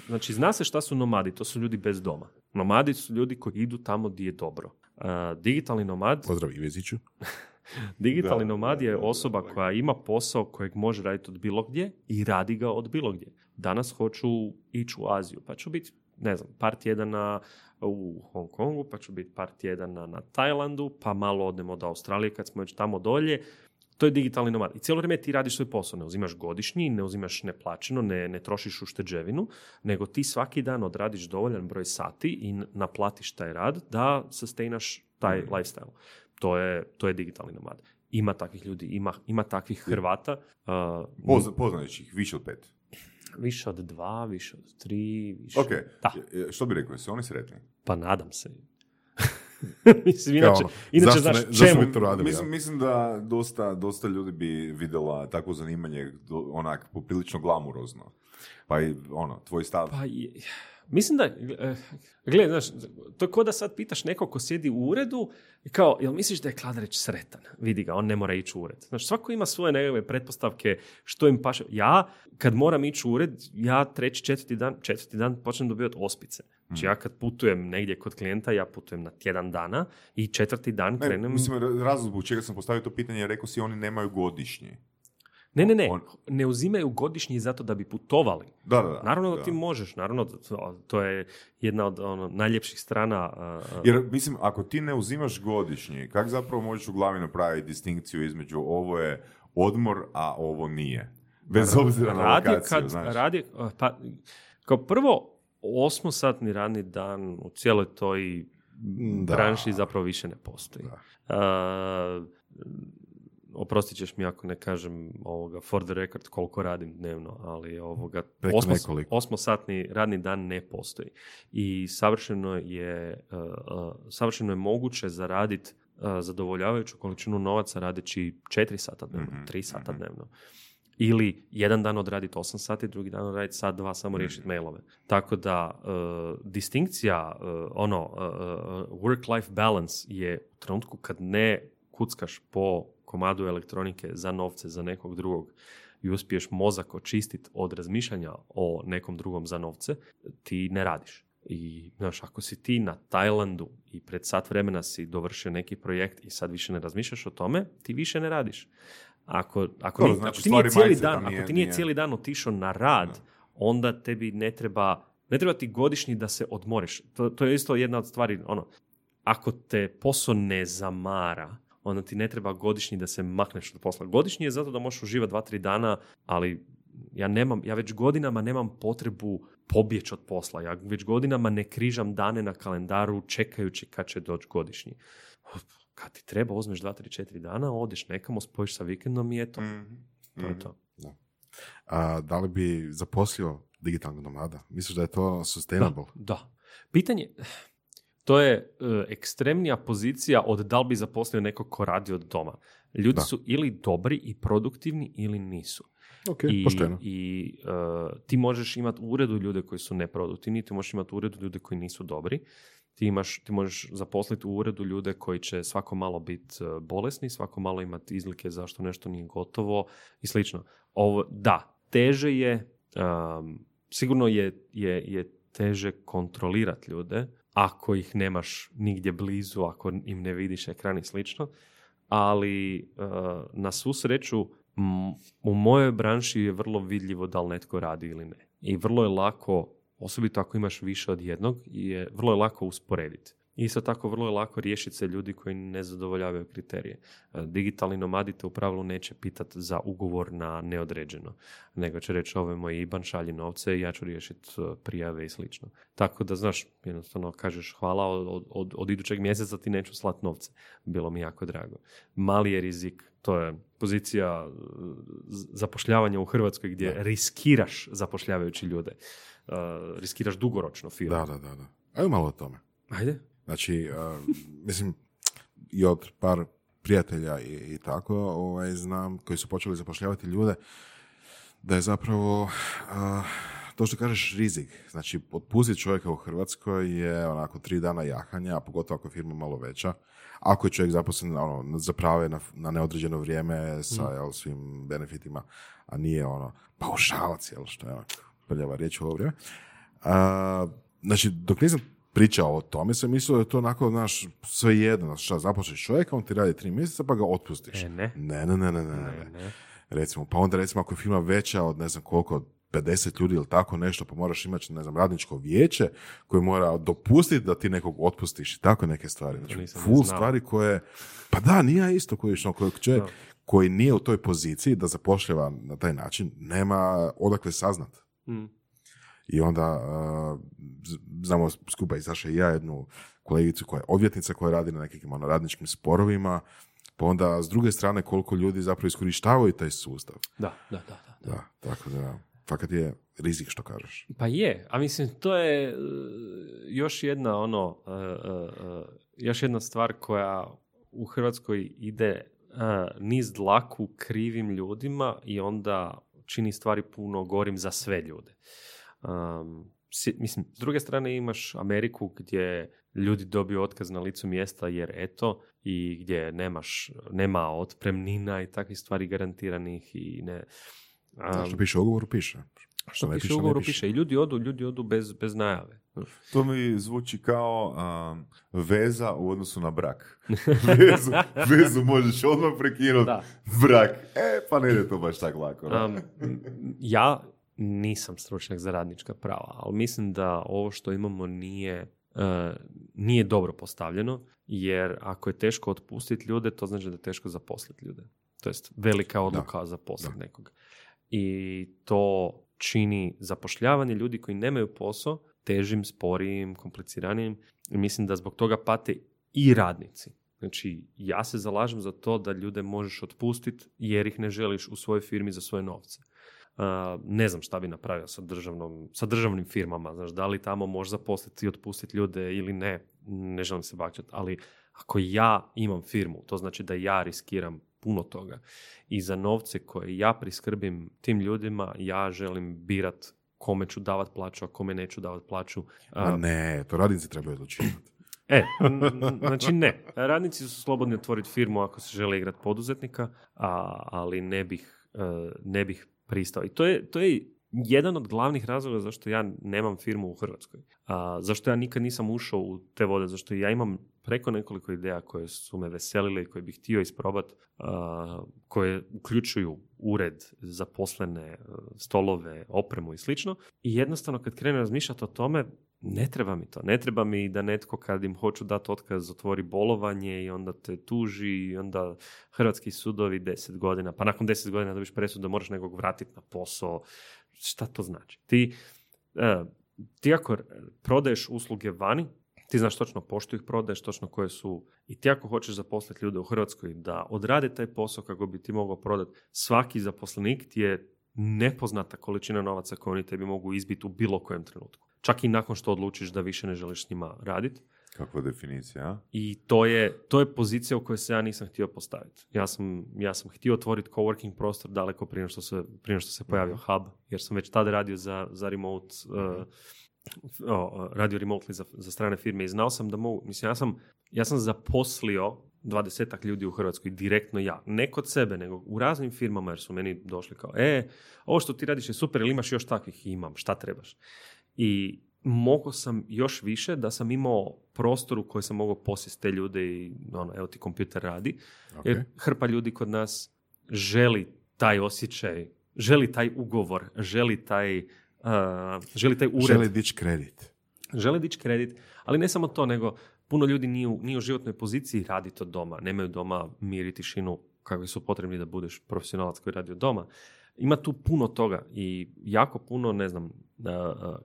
Znači, zna se šta su nomadi. To su ljudi bez doma. Nomadi su ljudi koji idu tamo gdje je dobro. E, digitalni nomad
Pozdrav Iveziću. (laughs)
Digitalni
Da,
nomad je
da, da,
osoba
da.
koja ima posao kojeg može raditi od bilo gdje i radi ga od bilo gdje. Danas hoću ići u Aziju, pa ću biti, ne znam, par tjedana u Hong Kongu, pa ću biti par tjedana na Tajlandu, pa malo odemo do Australije kad smo već tamo dolje. To je digitalni nomad. I cijelo vrijeme ti radiš svoj posao. Ne uzimaš godišnji, ne uzimaš neplaćeno, ne, ne trošiš ušteđevinu, nego ti svaki dan odradiš dovoljan broj sati i naplatiš taj rad da sustainaš taj lifestyle. To je, to je digitalni nomad. Ima takvih ljudi, ima, ima takvih Hrvata. uh,
Pozna, poznajući ih, više od pet.
Više od dva, više od tri, više...
Ok,
Da,
što bi rekao, su oni sretni?
pa nadam se. (laughs) Mislim, inače,
ono,
inače
zašto
znaš,
ne- zašto
čemu,
bi to radili?
Mislim, mislim da dosta, dosta ljudi bi vidjela takvo zanimanje onak poprilično glamurozno. Pa i ono, tvoj stav.
Pa je, Mislim da, eh, gledaj, znaš, to je kao da sad pitaš nekog ko sjedi u uredu i kao, jel misliš da je Kladarić sretan? Vidi ga, on ne mora ići u ured. Znaš, svako ima svoje nekakve pretpostavke što im paše. Ja, kad moram ići u ured, ja treći, četvrti dan, četvrti dan počnem dobivati ospice. Znači ja kad putujem negdje kod klijenta, ja putujem na tjedan dana i četvrti dan
Ne,
krenem...
mislim, razlog zbog čega sam postavio to pitanje, je rekao si oni nemaju godišnji.
Ne, ne, ne,
On-
ne uzimaju godišnji zato da bi putovali.
Da, da, da.
Naravno da, ti možeš, naravno to, je jedna od ono, najljepših strana. a,
Jer, mislim, ako ti ne uzimaš godišnji, kako zapravo možeš u glavi napraviti distinkciju između ovo je odmor, a ovo nije? Bez obzira na
radi
lokaciju,
kad
znaš.
radi, pa, kao prvo, osmosatni radni dan u cijeloj toj
Da.
branši zapravo više ne postoji.
Da.
A, oprostit ćeš mi ako ne kažem ovoga for the record koliko radim dnevno, ali ovoga
nekoliko.
osmosatni radni dan ne postoji. I savršeno je, uh, uh, savršeno je moguće zaraditi uh, zadovoljavajuću količinu novaca radeći 4 sata dnevno,
Mhm,
3 sata
mhm.
dnevno. Ili jedan dan odraditi 8 sati, drugi dan odraditi sat, dva, samo riješiti
Mhm.
mailove. Tako da uh, distinkcija, uh, ono, uh, work-life balance je u trenutku kad ne kuckaš po komadu elektronike za novce za nekog drugog i uspiješ mozak očistiti od razmišljanja o nekom drugom za novce, ti ne radiš. I, znaš, ako si ti na Tajlandu i pred sat vremena si dovršio neki projekt i sad više ne razmišljaš o tome, ti više ne radiš. Ako, ako, nije,
znači
ako ti nije cijeli dan,
nije-
ako ti nije
nije-
cijeli dan otišao na rad, onda tebi ne treba, ne treba ti godišnji da se odmoriš. To, to je isto jedna od stvari, ono, ako te posao ne zamara, onda ti ne treba godišnji da se makneš od posla. Godišnji je zato da možeš uživati dva, tri dana, ali ja nemam, ja već godinama nemam potrebu pobjeći od posla. Ja već godinama ne križam dane na kalendaru čekajući kad će doći godišnji. Kad ti treba, uzmeš dva, tri, četiri dana, odeš nekamo, spojiš sa vikendom i eto.
Mhm.
To je
Mhm.
to.
A da li bi zaposlio digitalnog nomada? Misliš da je to sustainable?
Da. Pitanje, to je e, ekstremnija pozicija od da li bi zaposlio nekog ko radi od doma. Ljudi
Da.
su ili dobri i produktivni ili nisu.
Ok,
I,
pošteno.
i e, ti možeš imati u uredu ljude koji su neproduktivni, ti možeš imati u uredu ljude koji nisu dobri. Ti, imaš, ti možeš zaposliti u uredu ljude koji će svako malo biti e, bolesni, svako malo imati izlike zašto nešto nije gotovo i slično. Ovo, da, teže je, um, sigurno je, je, je teže kontrolirati ljude ako ih nemaš nigdje blizu, ako im ne vidiš ekran i slično, ali uh, na svu sreću u mojoj branši je vrlo vidljivo da li netko radi ili ne. I vrlo je lako, osobito ako imaš više od jednog, je vrlo je lako usporediti. Isto tako vrlo je lako riješiti se ljudi koji ne zadovoljavaju kriterije. E, Digitalni nomadi te u pravilu neće pitati za ugovor na neodređeno, nego će reći ovo je moj IBAN, šalji novce i ja ću riješiti e, prijave i slično. Tako da, znaš, jednostavno kažeš hvala, od, od, od idućeg mjeseca ti neću slat novce. Bilo mi jako drago. Mali je rizik, to je pozicija e, zapošljavanja u Hrvatskoj gdje
Da.
riskiraš zapošljavajući ljude. E, riskiraš dugoročno firmu.
Da, da, da. da. Ajmo malo o tome.
Ajde.
Znači, a, mislim, i od par prijatelja i, i tako, ovaj, znam, koji su počeli zapošljavati ljude, da je zapravo, a, to što kažeš, rizik. Znači, otpustiti čovjeka u Hrvatskoj je onako tri dana jahanja, a pogotovo ako je firma malo veća. Ako je čovjek zaposlen ono, za prave na, na neodređeno vrijeme sa jel, svim benefitima, a nije ono paušalac, jel, što je ono, prljava riječ u ovo vrijeme. A, znači, dok nisam pričao o tome, sam mislio da je to onako, znaš, sve jedno, šta, započneš čovjeka, on ti radi tri mjeseca, pa ga otpustiš.
E, ne.
Ne, ne, ne, ne, ne, ne,
Ne.
Recimo, pa onda recimo ako je firma veća od ne znam koliko, 50 ljudi ili tako nešto, pa moraš imati, ne znam, radničko vijeće koje mora dopustiti da ti nekog otpustiš i tako neke stvari. Znači, full stvari koje, pa da, nije isto koji, što, koji čovjek
Da.
koji nije u toj poziciji da zapošljava na taj način, nema odakle saznat.
Mm.
I onda uh, z- znamo skupa i Saša i ja jednu kolegicu koja je odvjetnica koja radi na nekim ono, radničkim sporovima, pa onda s druge strane koliko ljudi zapravo iskorištavaju taj sustav.
Da, da, da, da.
Da, tako da, fakat je rizik što kažeš.
Pa je, a mislim to je e, još jedna ono, e, e, e, još jedna stvar koja u Hrvatskoj ide e, niz dlaku krivim ljudima i onda čini stvari puno gorim za sve ljude. Um, si- mislim, s druge strane imaš Ameriku gdje ljudi dobiju otkaz na licu mjesta jer eto i gdje nemaš, nema otpremnina i takvih stvari garantiranih i ne... A,
što piše u ugovoru, piše.
što
ne
piše u ugovoru
piše.
piše. I ljudi odu, ljudi odu bez, bez najave.
To mi zvuči kao um, veza u odnosu na brak. (laughs) vezu, vezu možeš odmah prekinuti. Brak. E, pa ne ide to baš tako lako.
Um, ja nisam stručnjak za radnička prava, ali mislim da ovo što imamo nije, uh, nije dobro postavljeno, jer ako je teško otpustiti ljude, to znači da je teško zaposliti ljude. To jest velika odluka za zaposliti nekog. I to čini zapošljavanje ljudi koji nemaju posao težim, sporijim, kompliciranijim. I mislim da zbog toga pate i radnici. Znači, ja se zalažem za to da ljude možeš otpustiti jer ih ne želiš u svojoj firmi za svoje novce. Uh, ne znam šta bi napravio sa, državnom, sa državnim firmama, znaš, da li tamo možeš zaposliti i otpustiti ljude ili ne, ne želim se bakćati, ali ako ja imam firmu, to znači da ja riskiram puno toga i za novce koje ja priskrbim tim ljudima, ja želim birat kome ću davat plaću, a kome neću davat plaću. Uh,
ne, to radnici trebaju odlučivati. (clears throat)
E, n- n- znači ne. Radnici su slobodni otvoriti firmu ako se žele igrati poduzetnika, a, ali ne bih, e, ne bih pristao. I to je, to je jedan od glavnih razloga zašto ja nemam firmu u Hrvatskoj. A, zašto ja nikad nisam ušao u te vode, zašto ja imam preko nekoliko ideja koje su me veselile i koje bih htio isprobat, a, koje uključuju ured, zaposlene, stolove, opremu i slično. I jednostavno kad krenem razmišljati o tome, ne treba mi to. Ne treba mi da netko kad im hoću dati otkaz otvori bolovanje i onda te tuži i onda hrvatski sudovi deset godina, pa nakon deset godina dobiš presudu da moraš nekog vratiti na posao. Šta to znači? Ti, e, ti ako prodaješ usluge vani, ti znaš točno pošto ih prodaješ, točno koje su i ti ako hoćeš zaposliti ljude u Hrvatskoj da odrade taj posao kako bi ti mogao prodati, svaki zaposlenik ti je nepoznata količina novaca koju oni tebi mogu izbiti u bilo kojem trenutku. Čak i nakon što odlučiš da više ne želiš s njima raditi.
Kakva definicija, a?
I to je, to je pozicija u kojoj se ja nisam htio postaviti. Ja sam, ja sam htio otvoriti coworking prostor daleko prije što se, prije što se pojavio hub, jer sam već tada radio za, za remote, uh, o, radio remotely za, za strane firme i znao sam da mogu, mislim, ja sam, ja sam zaposlio dvadesetak ljudi u Hrvatskoj, direktno ja. Ne kod sebe, nego u raznim firmama, jer su meni došli kao, e, ovo što ti radiš je super, ili imaš još takvih? Imam, šta trebaš? I mogao sam još više da sam imao prostor u koji sam mogao posjesti te ljude i ono, evo ti kompjuter radi.
Ok.
Jer hrpa ljudi kod nas želi taj osjećaj, želi taj ugovor, želi taj, uh, želi taj ured
Želi dići kredit.
žele dići kredit, ali ne samo to, nego puno ljudi nije u, nije u životnoj poziciji raditi od doma, nemaju doma mir i tišinu kakvi su potrebni da budeš profesionalac koji radi od doma. Ima tu puno toga i jako puno, ne znam,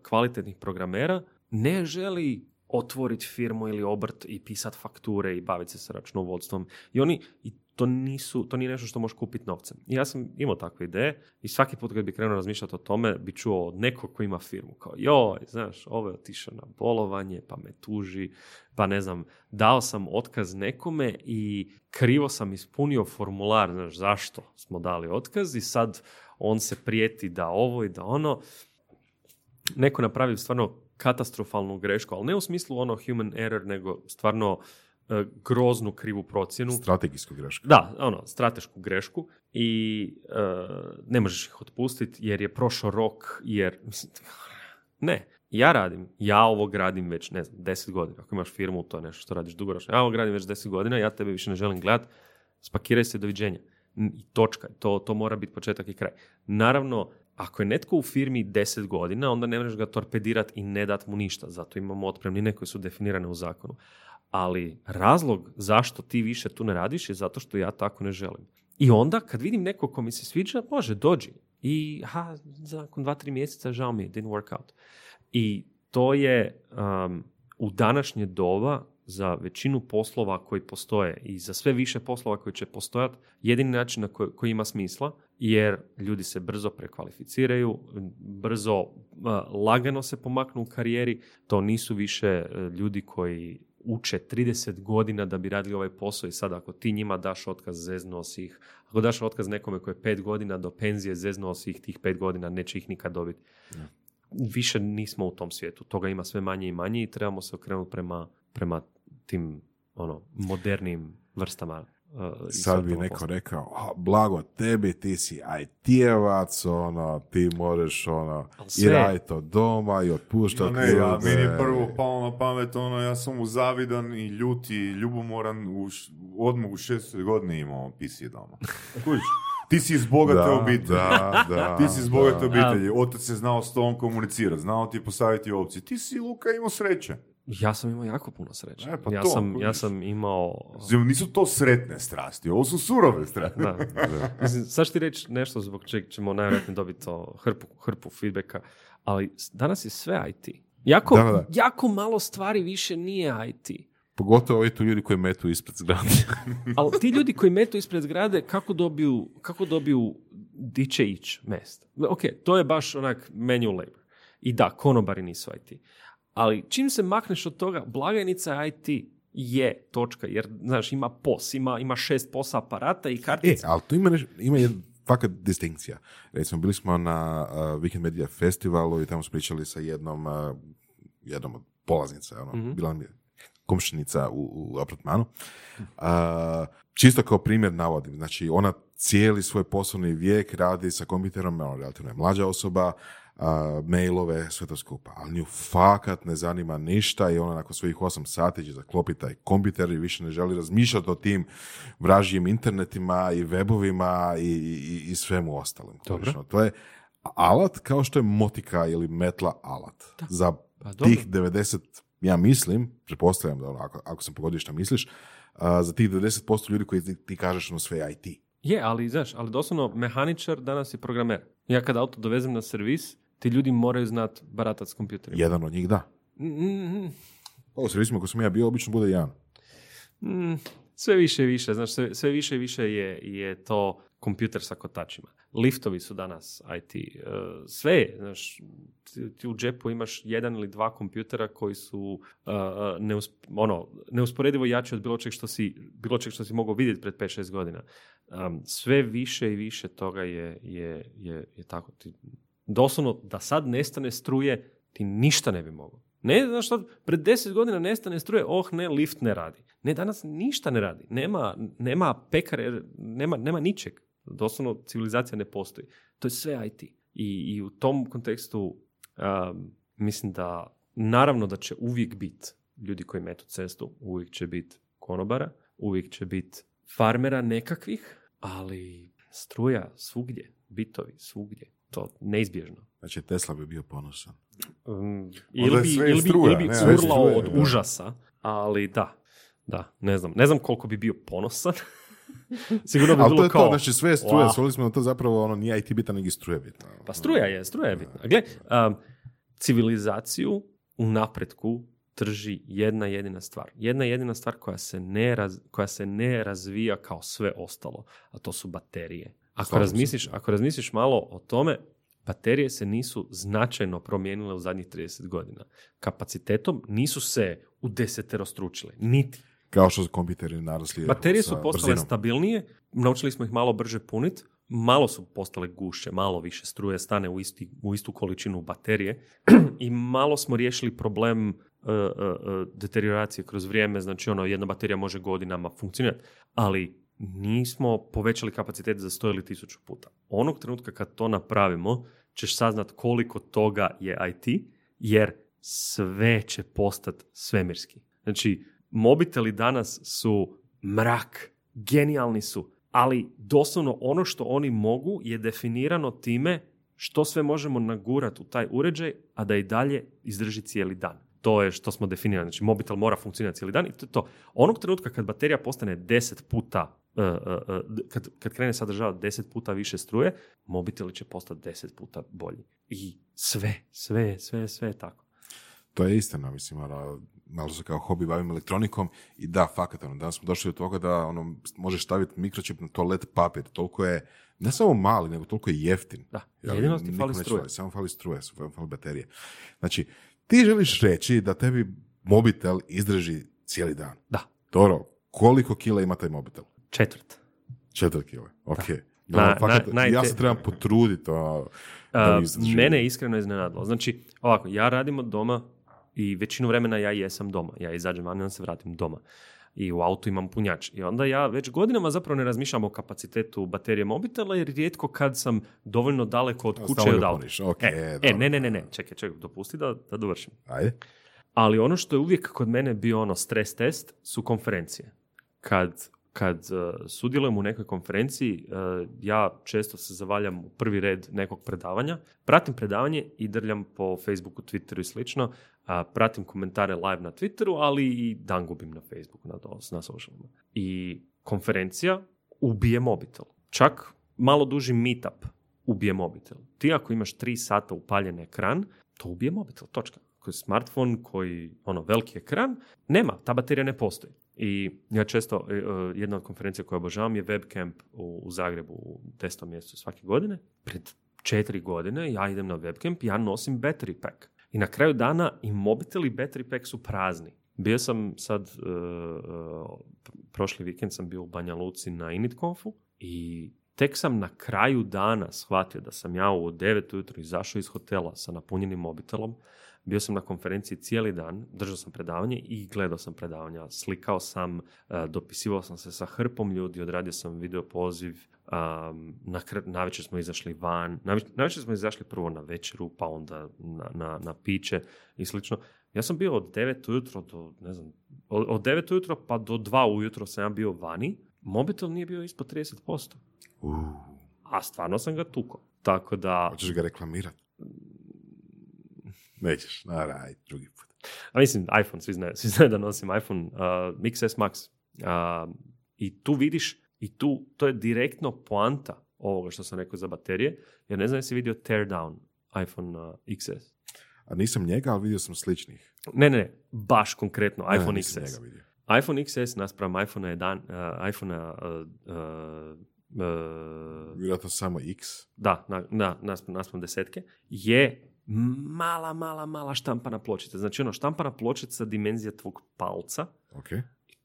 kvalitetnih programera ne želi otvoriti firmu ili obrt i pisati fakture i baviti se sa računovodstvom. I oni, i to nisu, to nije nešto što možeš kupiti novcem. I ja sam imao takve ideje i svaki put kad bi krenuo razmišljati o tome, bi čuo od nekog ko ima firmu, kao joj, znaš, ovo je otišao na bolovanje, pa me tuži, pa ne znam, dao sam otkaz nekome i krivo sam ispunio formular, znaš, zašto smo dali otkaz i sad on se prijeti da ovo i da ono. Neko napravi stvarno katastrofalnu grešku, ali ne u smislu ono human error, nego stvarno e, groznu krivu procjenu.
Strategijsku grešku.
Da, ono, stratešku grešku i e, ne možeš ih otpustiti jer je prošao rok, jer... Ne, ja radim, ja ovo gradim već, ne znam, deset godina. Ako imaš firmu, to je nešto što radiš dugoročno. Ja ovo gradim već deset godina, ja tebe više ne želim gledat, spakiraj se, doviđenja. I točka, to, to mora biti početak i kraj. Naravno, ako je netko u firmi deset godina, onda ne možeš ga torpedirati i ne dat mu ništa. Zato imamo otpremnine koje su definirane u zakonu. Ali razlog zašto ti više tu ne radiš je zato što ja tako ne želim. I onda kad vidim nekog ko mi se sviđa, može, dođi. I ha, nakon dva, tri mjeseca žao mi je, didn't work out. I to je um, u današnje doba za većinu poslova koji postoje i za sve više poslova koji će postojati, jedini način na koji, koji ima smisla, jer ljudi se brzo prekvalificiraju, brzo, lagano se pomaknu u karijeri, to nisu više uh, ljudi koji uče 30 godina da bi radili ovaj posao i sad ako ti njima daš otkaz, zeznuo si ih. Ako daš otkaz nekome koji je 5 godina do penzije, zeznuo si ih tih 5 godina, neće ih nikad dobiti. više nismo u tom svijetu. Toga ima sve manje i manje i trebamo se okrenuti prema, prema tim ono, modernim vrstama uh,
Sad bi neko
posla.
rekao, "A, blago tebi, ti si IT-evac, ono, ti možeš ono, i raditi od doma i otpuštati
No ne, ja, meni je prvo palo na pamet ono, ja sam mu zavidan i ljut i ljubomoran, u, odmah u šestoj godini imao PC doma. Kužiš? Ti si iz bogate
Da,
obitelji.
da, da, (laughs)
Ti si iz bogate
da.
obitelji. Otac je znao s tobom komunicirati, znao ti postaviti opcije. Ti si, Luka, imao sreće.
Ja sam imao jako puno sreće.
E, pa
ja,
to,
sam, ja sam imao...
Znači, Nisu to sretne strasti, ovo su surove strasti. (laughs)
Da. Mislim, sad ću ti reći nešto zbog čeg ćemo najvjerojatnije dobiti to hrpu, hrpu feedbacka, ali danas je sve IT. Jako,
Da, da, da.
jako malo stvari više nije IT.
Pogotovo ovi tu ljudi koji metu ispred zgrade. (laughs)
Ali ti ljudi koji metu ispred zgrade, kako dobiju, kako dobiju di će ići mest? Ok, to je baš onak manual labor. I da, konobari nisu IT. Ali čim se makneš od toga, blagajnica IT je točka, jer znaš, ima POS, ima, ima šest POS aparata i
E,
kartice.
ali tu ima, neš- ima jedna fakat distinkcija. Recimo, bili smo na uh, Weekend Media festivalu i tamo smo pričali sa jednom, uh, jednom od polaznica, ono,
Mhm.
bila nam je komšinica u, u apartmanu. Uh, čisto kao primjer navodim, znači ona cijeli svoj poslovni vijek radi sa kompjuterom, ono, relativno je mlađa osoba, a, mailove, sve to skupa. Ali nju fakat ne zanima ništa i ona nakon svojih 8 sati će zaklopiti taj kompjuter i više ne želi razmišljati o tim vražijim internetima i webovima i, i, i svemu ostalom.
Dobro.
To je alat kao što je motika ili metla alat. Za
Pa
tih 90, ja mislim, pretpostavljam da ono, ako, ako sam pogodio šta misliš, a, za tih 90% ljudi koji ti, ti kažeš ono sve IT.
Je, ali znaš, ali doslovno mehaničar danas je programer. Ja kad auto dovezem na servis, ti ljudi moraju znat baratat s kompjuterima.
Jedan od njih da.
Mm, mm,
Pa u servisima koji sam ja bio, obično bude jedan.
mm, sve više i više, znaš, sve, sve više i više je, je to kompjuter sa kotačima. Liftovi su danas IT. e, Sve je, znaš, ti, ti u džepu imaš jedan ili dva kompjutera koji su uh, neus- ono, neusporedivo jači od bilo čeg što si, bilo čeg što si mogao vidjeti pred 5-6 godina. Um, sve više i više toga je, je, je, je tako. Ti, doslovno, da sad nestane struje, ti ništa ne bi mogao. Ne, znaš što, pred 10 godina nestane struje, oh ne, lift ne radi. Ne, danas ništa ne radi. Nema, nema pekare, nema, nema ničeg. Doslovno, civilizacija ne postoji. To je sve IT. I, i u tom kontekstu um, mislim da naravno da će uvijek biti ljudi koji metu cestu, uvijek će biti konobara, uvijek će biti farmera nekakvih, ali struja svugdje, bitovi svugdje, to neizbježno.
Znači, Tesla bi bio ponosan.
Um, ili bi,
sve
ili bi,
struja,
ili bi
ne,
curlao
struje,
od
da.
užasa, ali da, da, ne znam. Ne znam koliko bi bio ponosan. (laughs) Sigurno bi
Ali to
bilo
je
kao...
to, znači sve je struje,
"Wow."
smo na to zapravo, ono, nije IT bitan, nego i struje bitna.
Pa struja je, struja je bitna. Gle, um, civilizaciju u napretku drži jedna jedina stvar. Jedna jedina stvar koja se ne, raz- koja se ne razvija kao sve ostalo, a to su baterije. Ako razmisliš, ako razmisliš malo o tome, baterije se nisu značajno promijenile u zadnjih 30 godina. Kapacitetom nisu se u deseterostručile, niti.
Kao što su kompjuteri narasli
Baterije su postale
brzinom.
stabilnije, naučili smo ih malo brže punit, malo su postale gušće, malo više struje stane u, isti, u istu količinu baterije (clears throat) i malo smo riješili problem uh, uh, uh, deterioracije kroz vrijeme, znači ono, jedna baterija može godinama funkcionirati, ali nismo povećali kapacitet za 100 ili 1000 puta. Onog trenutka kad to napravimo, ćeš saznat koliko toga je IT, jer sve će postati svemirski. Znači, mobiteli danas su mrak, genijalni su, ali doslovno ono što oni mogu je definirano time što sve možemo nagurat u taj uređaj, a da i dalje izdrži cijeli dan. To je što smo definirali. Znači, mobitel mora funkcionirati cijeli dan i to je to. Onog trenutka kad baterija postane 10 puta, uh, uh, uh, kad, kad krene sadržavati 10 puta više struje, mobiteli će postati 10 puta bolji. I sve, sve, sve, sve je tako.
To je istina, mislim, ono, malo se kao hobi bavim elektronikom i da, fakat, ono, danas smo došli do toga da ono, možeš staviti mikročip na toalet papir, toliko je, ne samo mali, nego toliko je jeftin.
Da,
Jel,
jedino ti fali struje.
fali, Samo fali struje, samo fali baterije. Znači, ti želiš reći da tebi mobitel izdrži cijeli dan.
Da,
Dobro, koliko kila ima taj mobitel?
Četvrt.
Četiri kile, ok. Da,
Na-
fakat,
na- najte-
Ja se trebam potruditi. ono, da
Uh, mene je iskreno iznenadilo. Znači, ovako, ja radim od doma i većinu vremena ja jesam doma. Ja izađem van i onda se vratim doma. I u autu imam punjač. I onda ja već godinama zapravo ne razmišljam o kapacitetu baterije mobitela jer rijetko kad sam dovoljno daleko od kuće i od auta.
puniš, ok,
e, e, ne, ne, ne, ne, čekaj, čekaj, dopusti da, da dovršim.
Ajde.
Ali ono što je uvijek kod mene bio ono stres test su konferencije. Kad, kad uh, sudjelujem u nekoj konferenciji, uh, ja često se zavaljam u prvi red nekog predavanja, pratim predavanje i drljam po Facebooku, Twitteru i slično, a pratim komentare live na Twitteru, ali i dan gubim na Facebooku, na, na socialima. I konferencija ubije mobitel. Čak malo duži meetup ubije mobitel. Ti ako imaš tri sata upaljen ekran, to ubije mobitel, točka. Koji smartfon, koji, ono, veliki ekran, nema, ta baterija ne postoji. I ja često, e, e, jedna od konferencija koju obožavam je webcamp u, Zagrebu u 10. mjesecu svake godine. Pred četiri godine ja idem na webcamp, ja nosim battery pack. I na kraju dana i mobitel i battery pack su prazni. Bio sam sad, e, prošli vikend sam bio u Banja Luci na Initconfu i tek sam na kraju dana shvatio da sam ja u 9 ujutro izašao iz hotela sa napunjenim mobitelom, bio sam na konferenciji cijeli dan, držao sam predavanje i gledao sam predavanja. Slikao sam, e, dopisivao sam se sa hrpom ljudi, odradio sam video poziv, um, na, navečer smo izašli van, navečer, smo izašli prvo na večeru, pa onda na, na, na piće i slično. Ja sam bio od 9 ujutro do, ne znam, od, od 9 ujutro pa do 2 ujutro sam ja bio vani, mobitel nije bio ispod 30%.
Uh,
A stvarno sam ga tuko. Tako da,
hoćeš ga reklamirati? Nećeš, naravno, ajde, drugi put.
a mislim, iPhone, svi znaju, svi znaju da nosim iPhone uh, XS Max. Uh, I tu vidiš, i tu, to je direktno poanta ovoga što sam rekao za baterije, jer ne znam jesi vidio tear down iPhone uh, XS.
A nisam njega, ali vidio sam sličnih.
Ne, ne, ne, baš konkretno,
Ne,
iPhone XS.
njega vidio.
iPhone XS naspram iPhone 11, uh, iPhone uh, uh, uh,
Vjerojatno samo X.
da, na, na, naspram, naspram desetke, je mala, mala, mala štampana pločica. Znači ono, štampana pločica dimenzija tvog palca,
Ok.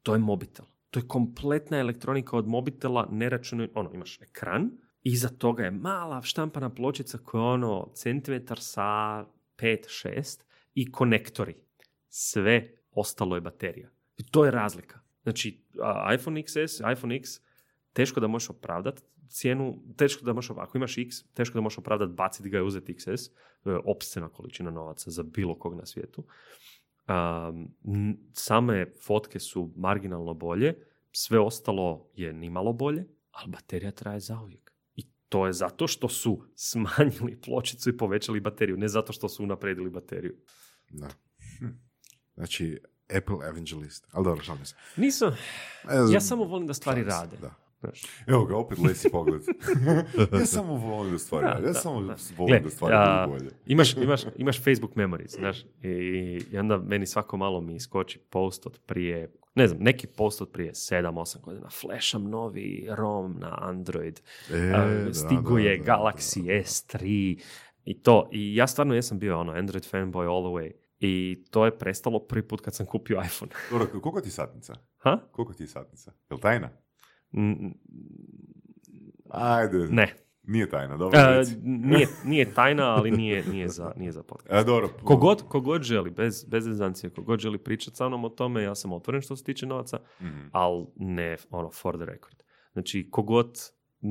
to je mobitel. To je kompletna elektronika od mobitela, ne računaj, ono, imaš ekran, iza toga je mala štampana pločica koja je ono centimetar sa 5-6 i konektori. Sve ostalo je baterija. I to je razlika. Znači, iPhone XS, iPhone X, teško da možeš opravdati cijenu, teško da možeš, ako imaš X, teško da možeš opravdati baciti ga i uzeti XS. To je opscena količina novaca za bilo kog na svijetu. Um, same fotke su marginalno bolje, sve ostalo je nimalo bolje, ali baterija traje zauvijek. I to je zato što su (laughs) smanjili pločicu i povećali bateriju, ne zato što su unaprijedili bateriju.
Da. Znači, Apple Evangelist. Ali dobro, šalim se.
Nisam, ja samo volim da stvari rade.
Da.
Evo ga, opet lesi pogled. (laughs) ja samo volim da stvari
Da.
Ja
da,
samo
da.
volim
Gle,
da stvari
a,
bolje.
Imaš, imaš, (laughs) imaš Facebook Memories, znaš, i, i onda meni svako malo mi iskoči post od prije, ne znam, neki post od prije 7-8 godina, flasham novi ROM na Android,
E,
a, stigo je Galaxy
da, da.
S3 i to, i ja stvarno jesam bio ono, Android fanboy all the way. I to je prestalo prvi put kad sam kupio iPhone.
Dobro, koliko ti je satnica?
Ha?
Koliko ti je satnica? Jel tajna? Ajde.
Ne.
Nije tajna, dobro. Reci.
nije, (laughs) nije tajna, ali nije, nije, za, nije za podcast.
E, dobro.
Kogod, kogod želi, bez, bez rezancije, kogod želi pričati sa mnom o tome, ja sam otvoren što se tiče novaca,
Mhm.
ali ne ono for the record. Znači, kogod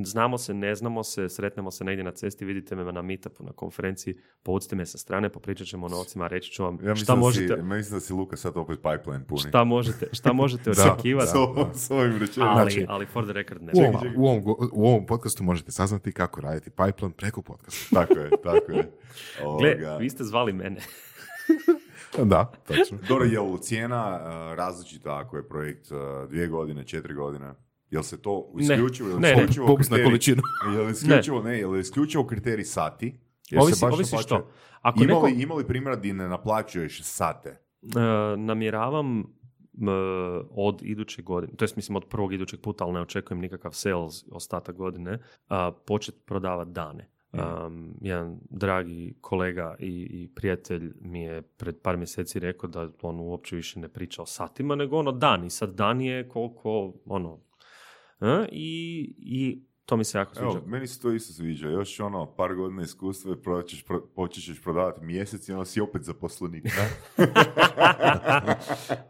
znamo se, ne znamo se, sretnemo se negdje na cesti, vidite me na meetupu, na konferenciji, povucite me sa strane, popričat ćemo o novcima, reći ću vam
Ja
šta
da
možete,
si, mislim da si Luka sad opet pipeline puni.
šta možete, šta (laughs) možete
Da,
očekivati,
S ovim rečenom.
ali,
Znači-
ali for the record ne.
U ovom, u, ovom, u ovom podcastu možete saznati kako raditi pipeline preko podcasta. (laughs)
Tako je, tako je. (laughs)
Gle, vi ste zvali mene.
Da, točno.
Dobro, je li cijena uh, različita ako je projekt uh, dvije godine, četiri godine? Jel se to
Ne.
isključivo, jel
Ne, ne.
isključivo
na
kriterij-
količinu.
Jel isključivo, ne, jel isključivo kriterij sati? Jer
Ovisi,
baš
ovisi što. Ako
Ima
neko,
li, ima li primjera di ne naplaćuješ sate?
E, namjeravam od iduće godine, to jest mislim od prvog idućeg puta, ali ne očekujem nikakav sales ostatak godine, a, počet prodavati dane. Um, jedan dragi kolega i, i prijatelj mi je pred par mjeseci rekao da on uopće više ne priča o satima, nego ono dan. I sad dan je koliko, ono, i, i To mi se jako sviđa.
Evo, meni se to isto sviđa. Još ono, par godina iskustva i pro- počet ćeš prodavati mjesec i onda si opet zaposlenik. (laughs)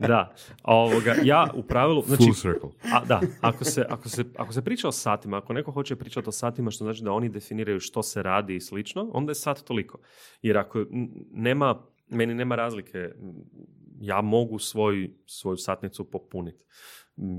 da, ovoga, ja u pravilu, znači,
Full circle.
a, da, ako se, ako, se, ako se priča o satima, ako neko hoće pričati o satima, što znači da oni definiraju što se radi i slično, onda je sat toliko. Jer ako nema, meni nema razlike, ja mogu svoj, svoju satnicu popuniti.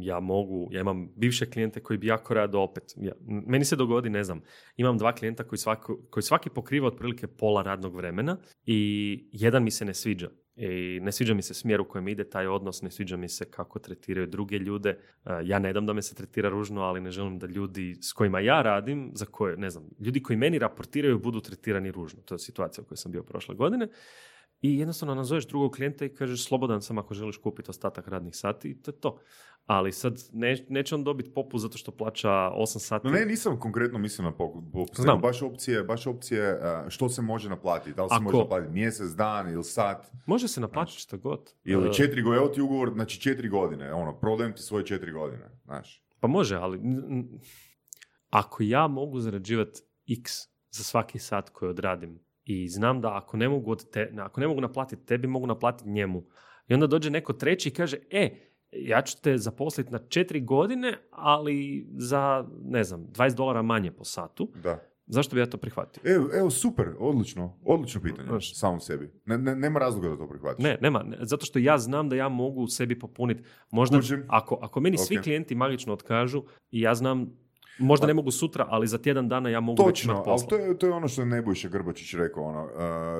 Ja mogu, ja imam bivše klijente koji bi jako rado opet. Ja, meni se dogodi, ne znam, imam dva klijenta koji, svako, koji svaki pokriva otprilike pola radnog vremena i jedan mi se ne sviđa. I ne sviđa mi se smjer u kojem ide taj odnos, ne sviđa mi se kako tretiraju druge ljude. E, Ja ne dam da me se tretira ružno, ali ne želim da ljudi s kojima ja radim, za koje, ne znam, ljudi koji meni raportiraju budu tretirani ružno. To je situacija u kojoj sam bio prošle godine. I jednostavno nazoveš drugog klijenta i kažeš slobodan sam ako želiš kupiti ostatak radnih sati i to je to. Ali sad ne, neće on dobiti popust zato što plaća 8 sati.
No ne, nisam konkretno mislio na popust,
Znam.
Baš opcije, baš opcije uh, što se može naplatiti. Da li se
Ako-
može naplatiti mjesec, dan ili sat.
Može se naplatiti što god.
Ili
E,
četiri godine, evo ti ugovor, znači četiri godine, ono, prodajem ti svoje četiri godine, znaš.
Pa može, ali ako ja mogu zarađivati x za svaki sat koji odradim i znam da ako ne mogu, od te, ako ne mogu naplatiti tebi, mogu naplatiti njemu. I onda dođe neko treći i kaže, e, ja ću te zaposliti na četiri godine, ali za, ne znam, 20 dolara manje po satu.
Da.
Zašto bi ja to prihvatio?
Evo, evo, super, odlično, odlično pitanje,
Znaš.
samom sebi. Ne, ne, nema razloga da to prihvatiš.
Ne, nema. ne, Zato što ja znam da ja mogu sebi popuniti. Možda,
Kužim.
ako, ako meni svi
Ok.
klijenti magično otkažu i ja znam, možda ne mogu sutra, ali za tjedan dana ja mogu već
Točno,
imati
ali
posla.
to je, to je ono što je Nebojša Grbačić rekao. Ono, uh,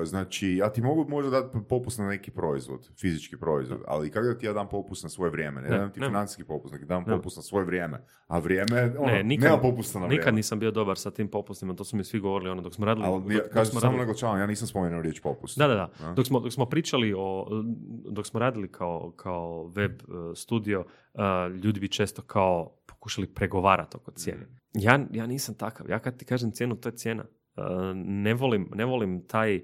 znači, ja ti mogu možda dati popust na neki proizvod, fizički proizvod, ali kako da ti ja dam popust na svoje vrijeme? Ne,
Ne,
dam ti
nema.
financijski popust, nego dam
Nema.
popust na svoje vrijeme. A vrijeme, ono,
Ne, nikad,
nema popusta na
nikad
vrijeme.
nisam bio dobar sa tim popustima, to su mi svi govorili ono dok smo radili.
Ali
dok- dok
kažem,
smo
samo
radili-
ja nisam spomenuo riječ popust.
Da, da, da.
A?
Dok smo, dok smo pričali o, dok smo radili kao, kao web eh, studio, eh, ljudi bi često kao pokušali pregovarati oko cijene.
Mm.
Ja, ja nisam takav. Ja kad ti kažem cijenu, to je cijena. Eh, ne, volim, ne volim taj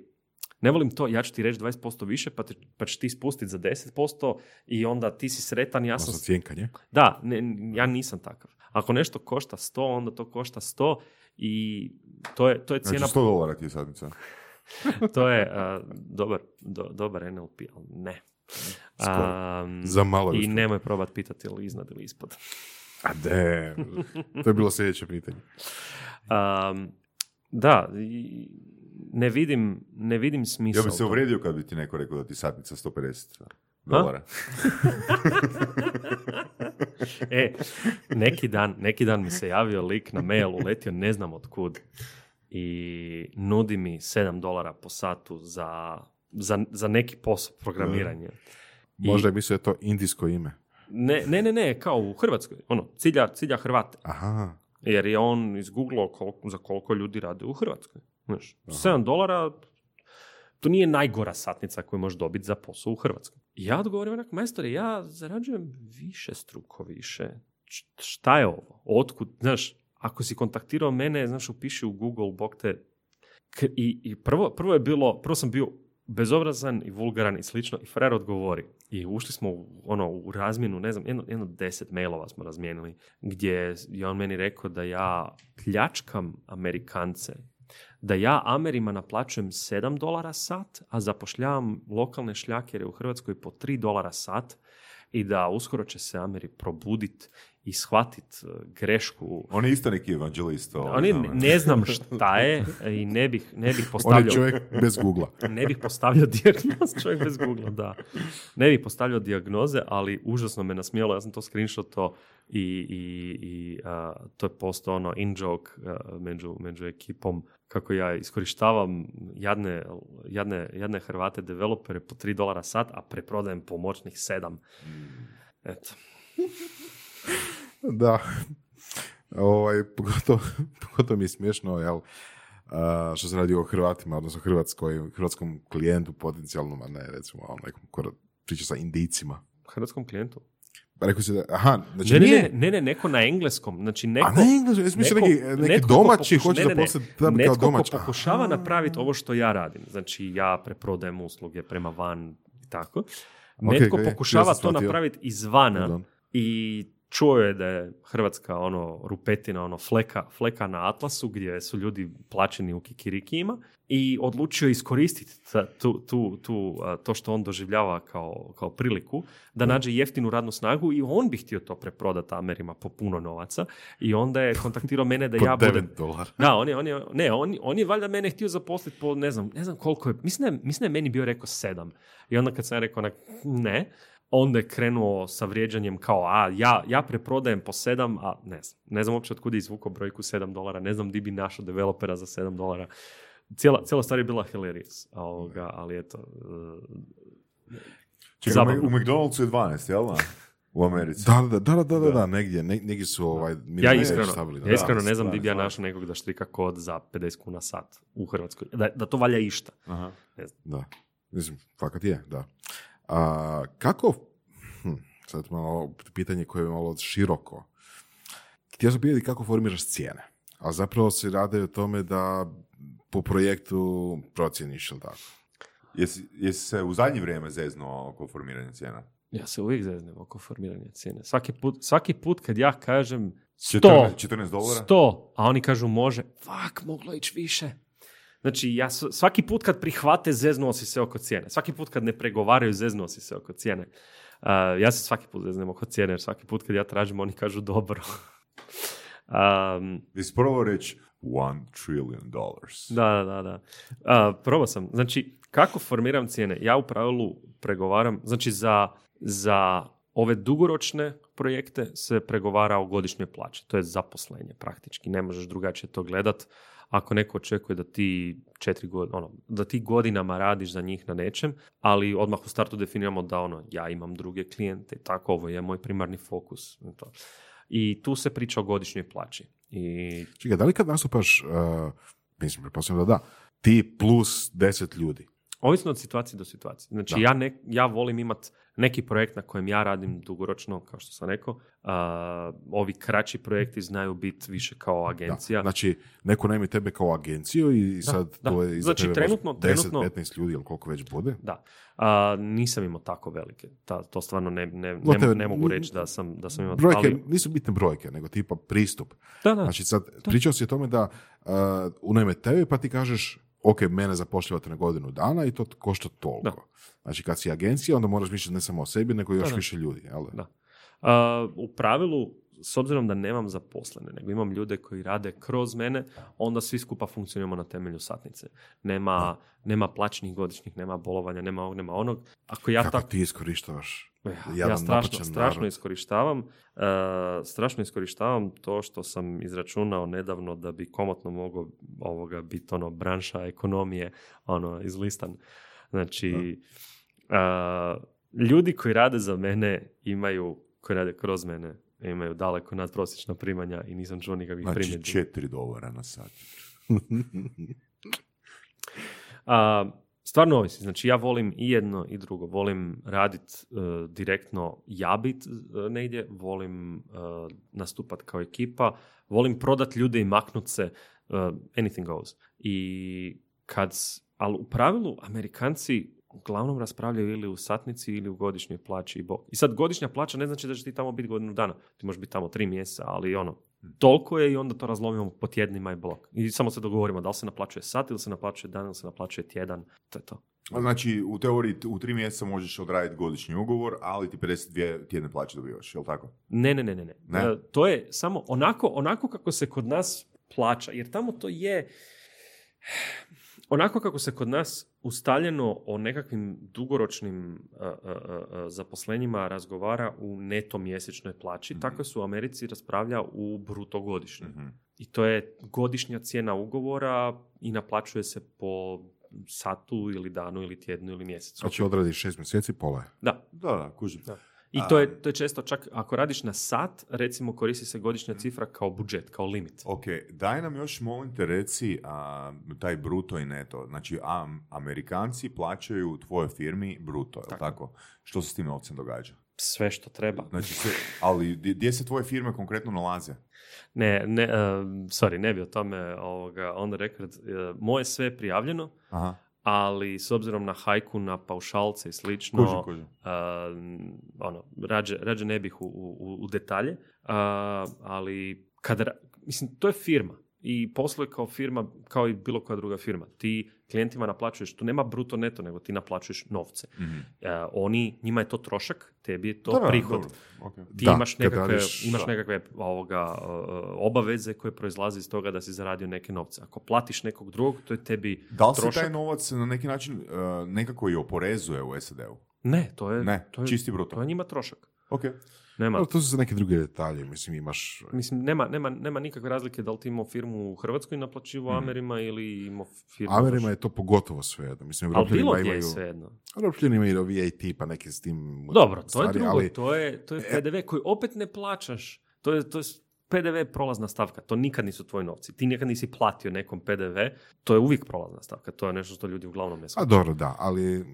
ne volim to, ja ću ti reći 20% više, pa, te, pa ćeš ti spustiti za 10% i onda ti si sretan, ja sam...
Cijenkanje.
Da, ne, ja nisam takav. Ako nešto košta 100, onda to košta 100 i to je, to je cijena...
Znači 100 dolara ti je sadnica. (laughs)
To je uh, dobar, do, dobar NLP, ali ne. Um,
Za malo
I nemoj probat pitati ili iznad ili ispod.
A de, to je bilo sljedeće pitanje.
Um, da, ne vidim, ne vidim smisla.
Ja bi se uvrijedio kad bi ti neko rekao da ti satnica 150 dolara. (laughs)
E, neki dan, neki dan mi se javio lik na mail, uletio ne znam od kud i nudi mi 7 dolara po satu za, za, za neki posao programiranje. I-
Možda je mislio je to indijsko ime.
Ne, ne, ne, ne, kao u Hrvatskoj. Ono, cilja, cilja Hrvate.
Aha.
Jer je on izgooglao koliko, za koliko ljudi rade u Hrvatskoj. Znaš, 7 dolara, to nije najgora satnica koju možeš dobiti za posao u Hrvatskoj. I ja odgovorim onak, majstore, ja zarađujem više struko više. Šta je ovo? Otkud? Znaš, ako si kontaktirao mene, znaš, upiši u Google, bog te... K- I, i prvo, prvo je bilo, prvo sam bio bezobrazan i vulgaran i slično i frajer odgovori. I ušli smo u, ono, u razmjenu, ne znam, jedno, jedno deset mailova smo razmijenili, gdje je on meni rekao da ja pljačkam Amerikance, da ja Amerima naplaćujem 7 dolara sat, a zapošljavam lokalne šljakere u Hrvatskoj po 3 dolara sat i da uskoro će se Ameri probudit i shvatit e, grešku.
On je isto neki evanđelist. ovaj,
Oni
znam.
ne znam (laughs) šta je i ne bih, ne bih
On je
postavljao
čovjek bez Google. (laughs)
ne bih postavljao dijagnoze, (laughs) čovjek bez Google, da. Ne bih postavljao dijagnoze, ali užasno me nasmijelo, ja sam to screenshoto i, i, i a, to je postao ono in joke a, među, među ekipom kako ja iskorištavam jadne, jadne, jadne Hrvate developere po 3 dolara sat, a preprodajem pomoćnih 7. Eto.
Da. Ovaj, pogotovo, pogotovo mi je smiješno, jel, a, što se radi o Hrvatima, odnosno Hrvatskoj, hrvatskom klijentu potencijalnom, a ne recimo o nekom ko priča sa Indijcima.
Hrvatskom klijentu.
Pa rekao si da, aha, znači
Ne, ne,
nije.
ne, ne, ne, neko na engleskom. Znači neko,
A ne engleskom, ja mislio neki, neki
netko ko
domaći
pokuša-
hoće
ne,
da
ne,
da bi kao
Netko
domaći.
ko pokušava napraviti ovo što ja radim. Znači ja preprodajem usluge prema van i tako. Netko
ok, ja
pokušava
sam
to napraviti izvana
Pardon.
i čuo je da je Hrvatska ono rupetina, ono fleka, fleka na atlasu gdje su ljudi plaćeni u kikirikijima i odlučio iskoristiti ta- tu, tu, tu, to što on doživljava kao, kao priliku da nađe jeftinu radnu snagu i on bi htio to preprodati Amerima po puno novaca i onda je kontaktirao mene da
Po
ja
9
budem...
dolara.
Da, on je, on je, ne, on, on je valjda mene htio zaposliti po, ne znam, ne znam koliko je, mislim da je, mislim da je meni bio rekao sedam. I onda kad sam rekao ne, onda je krenuo sa vrijeđanjem kao, a ja, ja preprodajem po sedam, a ne znam, ne znam uopće otkud je izvukao brojku sedam dolara, ne znam di bi našao developera za sedam dolara. Cijela, cijela stvar je bila hilarious, ovoga, ali eto, e,
Čekaj,
Zabavno.
u McDonald'su je 12, jel da? U Americi.
Da, da, da, da, da, da,
Da.
negdje, ne- negdje su ovaj...
ja iskreno,
stavili, da.
ja iskreno ne znam di bi ja našao nekog da štrika kod za 50 kuna sat u Hrvatskoj. Da, da to valja išta.
Aha.
Da, mislim, fakat je, da. A, kako, hm, sad malo pitanje koje je malo široko. Htio sam pitati kako formiraš cijene, a zapravo se radi o tome da po projektu procjeniš, ili tako?
Jesi, jesi se u zadnje vrijeme zeznuo oko formiranja cijena?
Ja se uvijek zeznem oko formiranja cijene. Svaki put, svaki put kad ja kažem 100,
14, 14 dolara?
100, a oni kažu može, fak, moglo ići više. Znači, ja svaki put kad prihvate, zeznuo si se oko cijene. Svaki put kad ne pregovaraju, zeznuo si se oko cijene. Uh, ja se svaki put zeznem oko cijene, jer svaki put kad ja tražim, oni kažu dobro. (laughs) Um,
probao reći one trillion dollars?
Da, da, da. A, probao sam. Znači, kako formiram cijene? Ja u pravilu pregovaram, znači za, za ove dugoročne projekte se pregovara o godišnjoj plaći. To je zaposlenje praktički. Ne možeš drugačije to gledat. Ako neko očekuje da ti četiri godine, ono, da ti godinama radiš za njih na nečem, ali odmah u startu definiramo da ono, ja imam druge klijente tako, ovo je moj primarni fokus. i To. I tu se priča o godišnjoj plaći. I
Čekaj, da li kad nastupaš, uh, mislim, pretpostavljam da da, ti plus deset ljudi,
Ovisno od situacije do situacije. Znači,
Da.
ja, ne, ja volim imat neki projekt na kojem ja radim dugoročno, kao što sam rekao. A, ovi kraći projekti znaju biti više kao agencija.
Da. Znači, neko naime tebe kao agenciju i sad
da.
to je iza
Znači,
tebe
trenutno-
10,
trenutno-
15 ljudi ili koliko već bude.
Da. A, nisam imao tako velike. Ta, to stvarno ne, ne, ne, ne mogu reći da sam, da sam imao...
Brojke,
ali-
nisu bitne brojke, nego tipa pristup.
da, da.
Znači sad, pričao si o tome da uh, unajme tebe pa ti kažeš ok, mene zapošljavate na godinu dana i to košta toliko. Znači kad si agencija, onda moraš misliti ne samo o sebi, nego još
da.
više ljudi. Jel?
Da. A, u pravilu, s obzirom da nemam zaposlene, nego imam ljude koji rade kroz mene, onda svi skupa funkcioniramo na temelju satnice. Nema, nema plaćnih godišnjih, nema bolovanja, nema ovog, nema onog. Ako ja
Kako
tako...
ti iskorištavaš?
Ja,
jadan
ja strašno, strašno iskorištavam, e, strašno iskorištavam to što sam izračunao nedavno da bi komotno mogao ovoga biti ono branša ekonomije ono izlistan. Znači, e, ljudi koji rade za mene imaju, koji rade kroz mene, imaju daleko nadprosječna primanja i nisam čuo nikakvih
Znači
primjedbi.
4 dolara na sat. (laughs)
A, stvarno ovisi. Znači ja volim i jedno i drugo. Volim radit e, direktno ja bit e, negdje, volim e, nastupat kao ekipa, volim prodat ljude i maknut se, anything goes. I kad, ali u pravilu Amerikanci uglavnom raspravljaju ili u satnici ili u godišnjoj plaći i bok. I sad godišnja plaća ne znači da će ti tamo biti godinu dana. Ti možeš biti tamo tri mjeseca, ali ono, toliko je i onda to razlomimo po tjednima i blok. I samo se dogovorimo da li se naplaćuje sat ili se naplaćuje dan ili se naplaćuje tjedan. To je to.
Znači, u teoriji u tri mjeseca možeš odraditi godišnji ugovor, ali ti 52 tjedne plaće dobivaš, jel tako?
Ne, ne, ne, ne. ne.
Ne?
E, to je samo onako, onako kako se kod nas plaća. Jer tamo to je onako kako se kod nas ustaljeno o nekakvim dugoročnim a, a, a, a, zaposlenjima razgovara u neto mjesečnoj plaći, tako se u Americi raspravlja u bruto godišnjoj.
Mhm.
I to je godišnja cijena ugovora i naplaćuje se po satu ili danu ili tjednu ili mjesecu.
Znači odradiš šest mjeseci, pola je.
Da,
Da, da, kužim.
Da. I to je, to je često čak, ako radiš na sat, recimo koristi se godišnja cifra kao budžet, kao limit.
Ok, daj nam još molim te reci a, taj bruto i neto. Znači, a, Amerikanci plaćaju tvojoj firmi bruto, je tako. tako? Što se s tim novcem događa?
Sve što treba.
Znači, sve, ali gdje se tvoje firme konkretno nalaze?
Ne, ne, um, sorry, ne bi o tome ovoga, on the record. Uh, moje sve je prijavljeno,
Aha.
Ali s obzirom na hajku, na paušalce i slično,
Kužim, kužim.
a, ono, rađe, rađe ne bih u, u, u detalje, a, ali kada, mislim, to je firma i posluje kao firma, kao i bilo koja druga firma. Ti klijentima naplaćuješ, tu nema bruto neto, nego ti naplaćuješ novce.
Mhm.
A, oni, njima je to trošak, tebi je to
Da, da,
prihod.
dobro, okej.
Ti
Da,
imaš nekakve,
radiš-
imaš
da.
nekakve ovoga, uh, obaveze koje proizlaze iz toga da si zaradio neke novce. Ako platiš nekog drugog, to je tebi
Da li se
trošak.
taj novac na neki način uh, nekako i oporezuje u SAD-u?
Ne, to je,
Ne,
to je,
čisti bruto.
to je njima trošak.
Ok.
Nema,
Ali to su neke druge detalje, mislim imaš...
mislim, nema, nema, nema nikakve razlike da li ti imao firmu u Hrvatskoj naplaćivo
Mhm.
Amerima ili imao firmu...
Amerima je to pogotovo svejedno. Mislim,
bilo gdje je
imaju...
svejedno.
Evropljani imaju VAT, pa neki s tim...
Dobro, to je
stvari,
drugo,
ali-
to je, to je
E-
PDV koji opet ne plaćaš. To je, to je PDV je prolazna stavka, to nikad nisu tvoji novci. Ti nikad nisi platio nekom PDV, to je uvijek prolazna stavka, to je nešto što ljudi uglavnom ne
A dobro, da, ali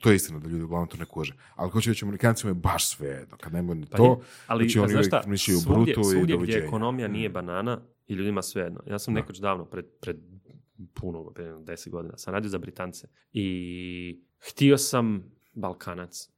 to je istina da ljudi uglavnom to ne kuže. Ali hoće reći, Amerikancima je baš svejedno. Kad nemaju ni
Pa
to,
je, ali
znači oni
šta,
mišljaju
svugdje,
brutu i
svugdje gdje
doviđenja.
ekonomija nije
Mm.
banana i ljudima svejedno. Ja sam nekoć davno, pred, pred puno, pred jedno deset godina, sam radio za Britance i htio sam, Balkanac,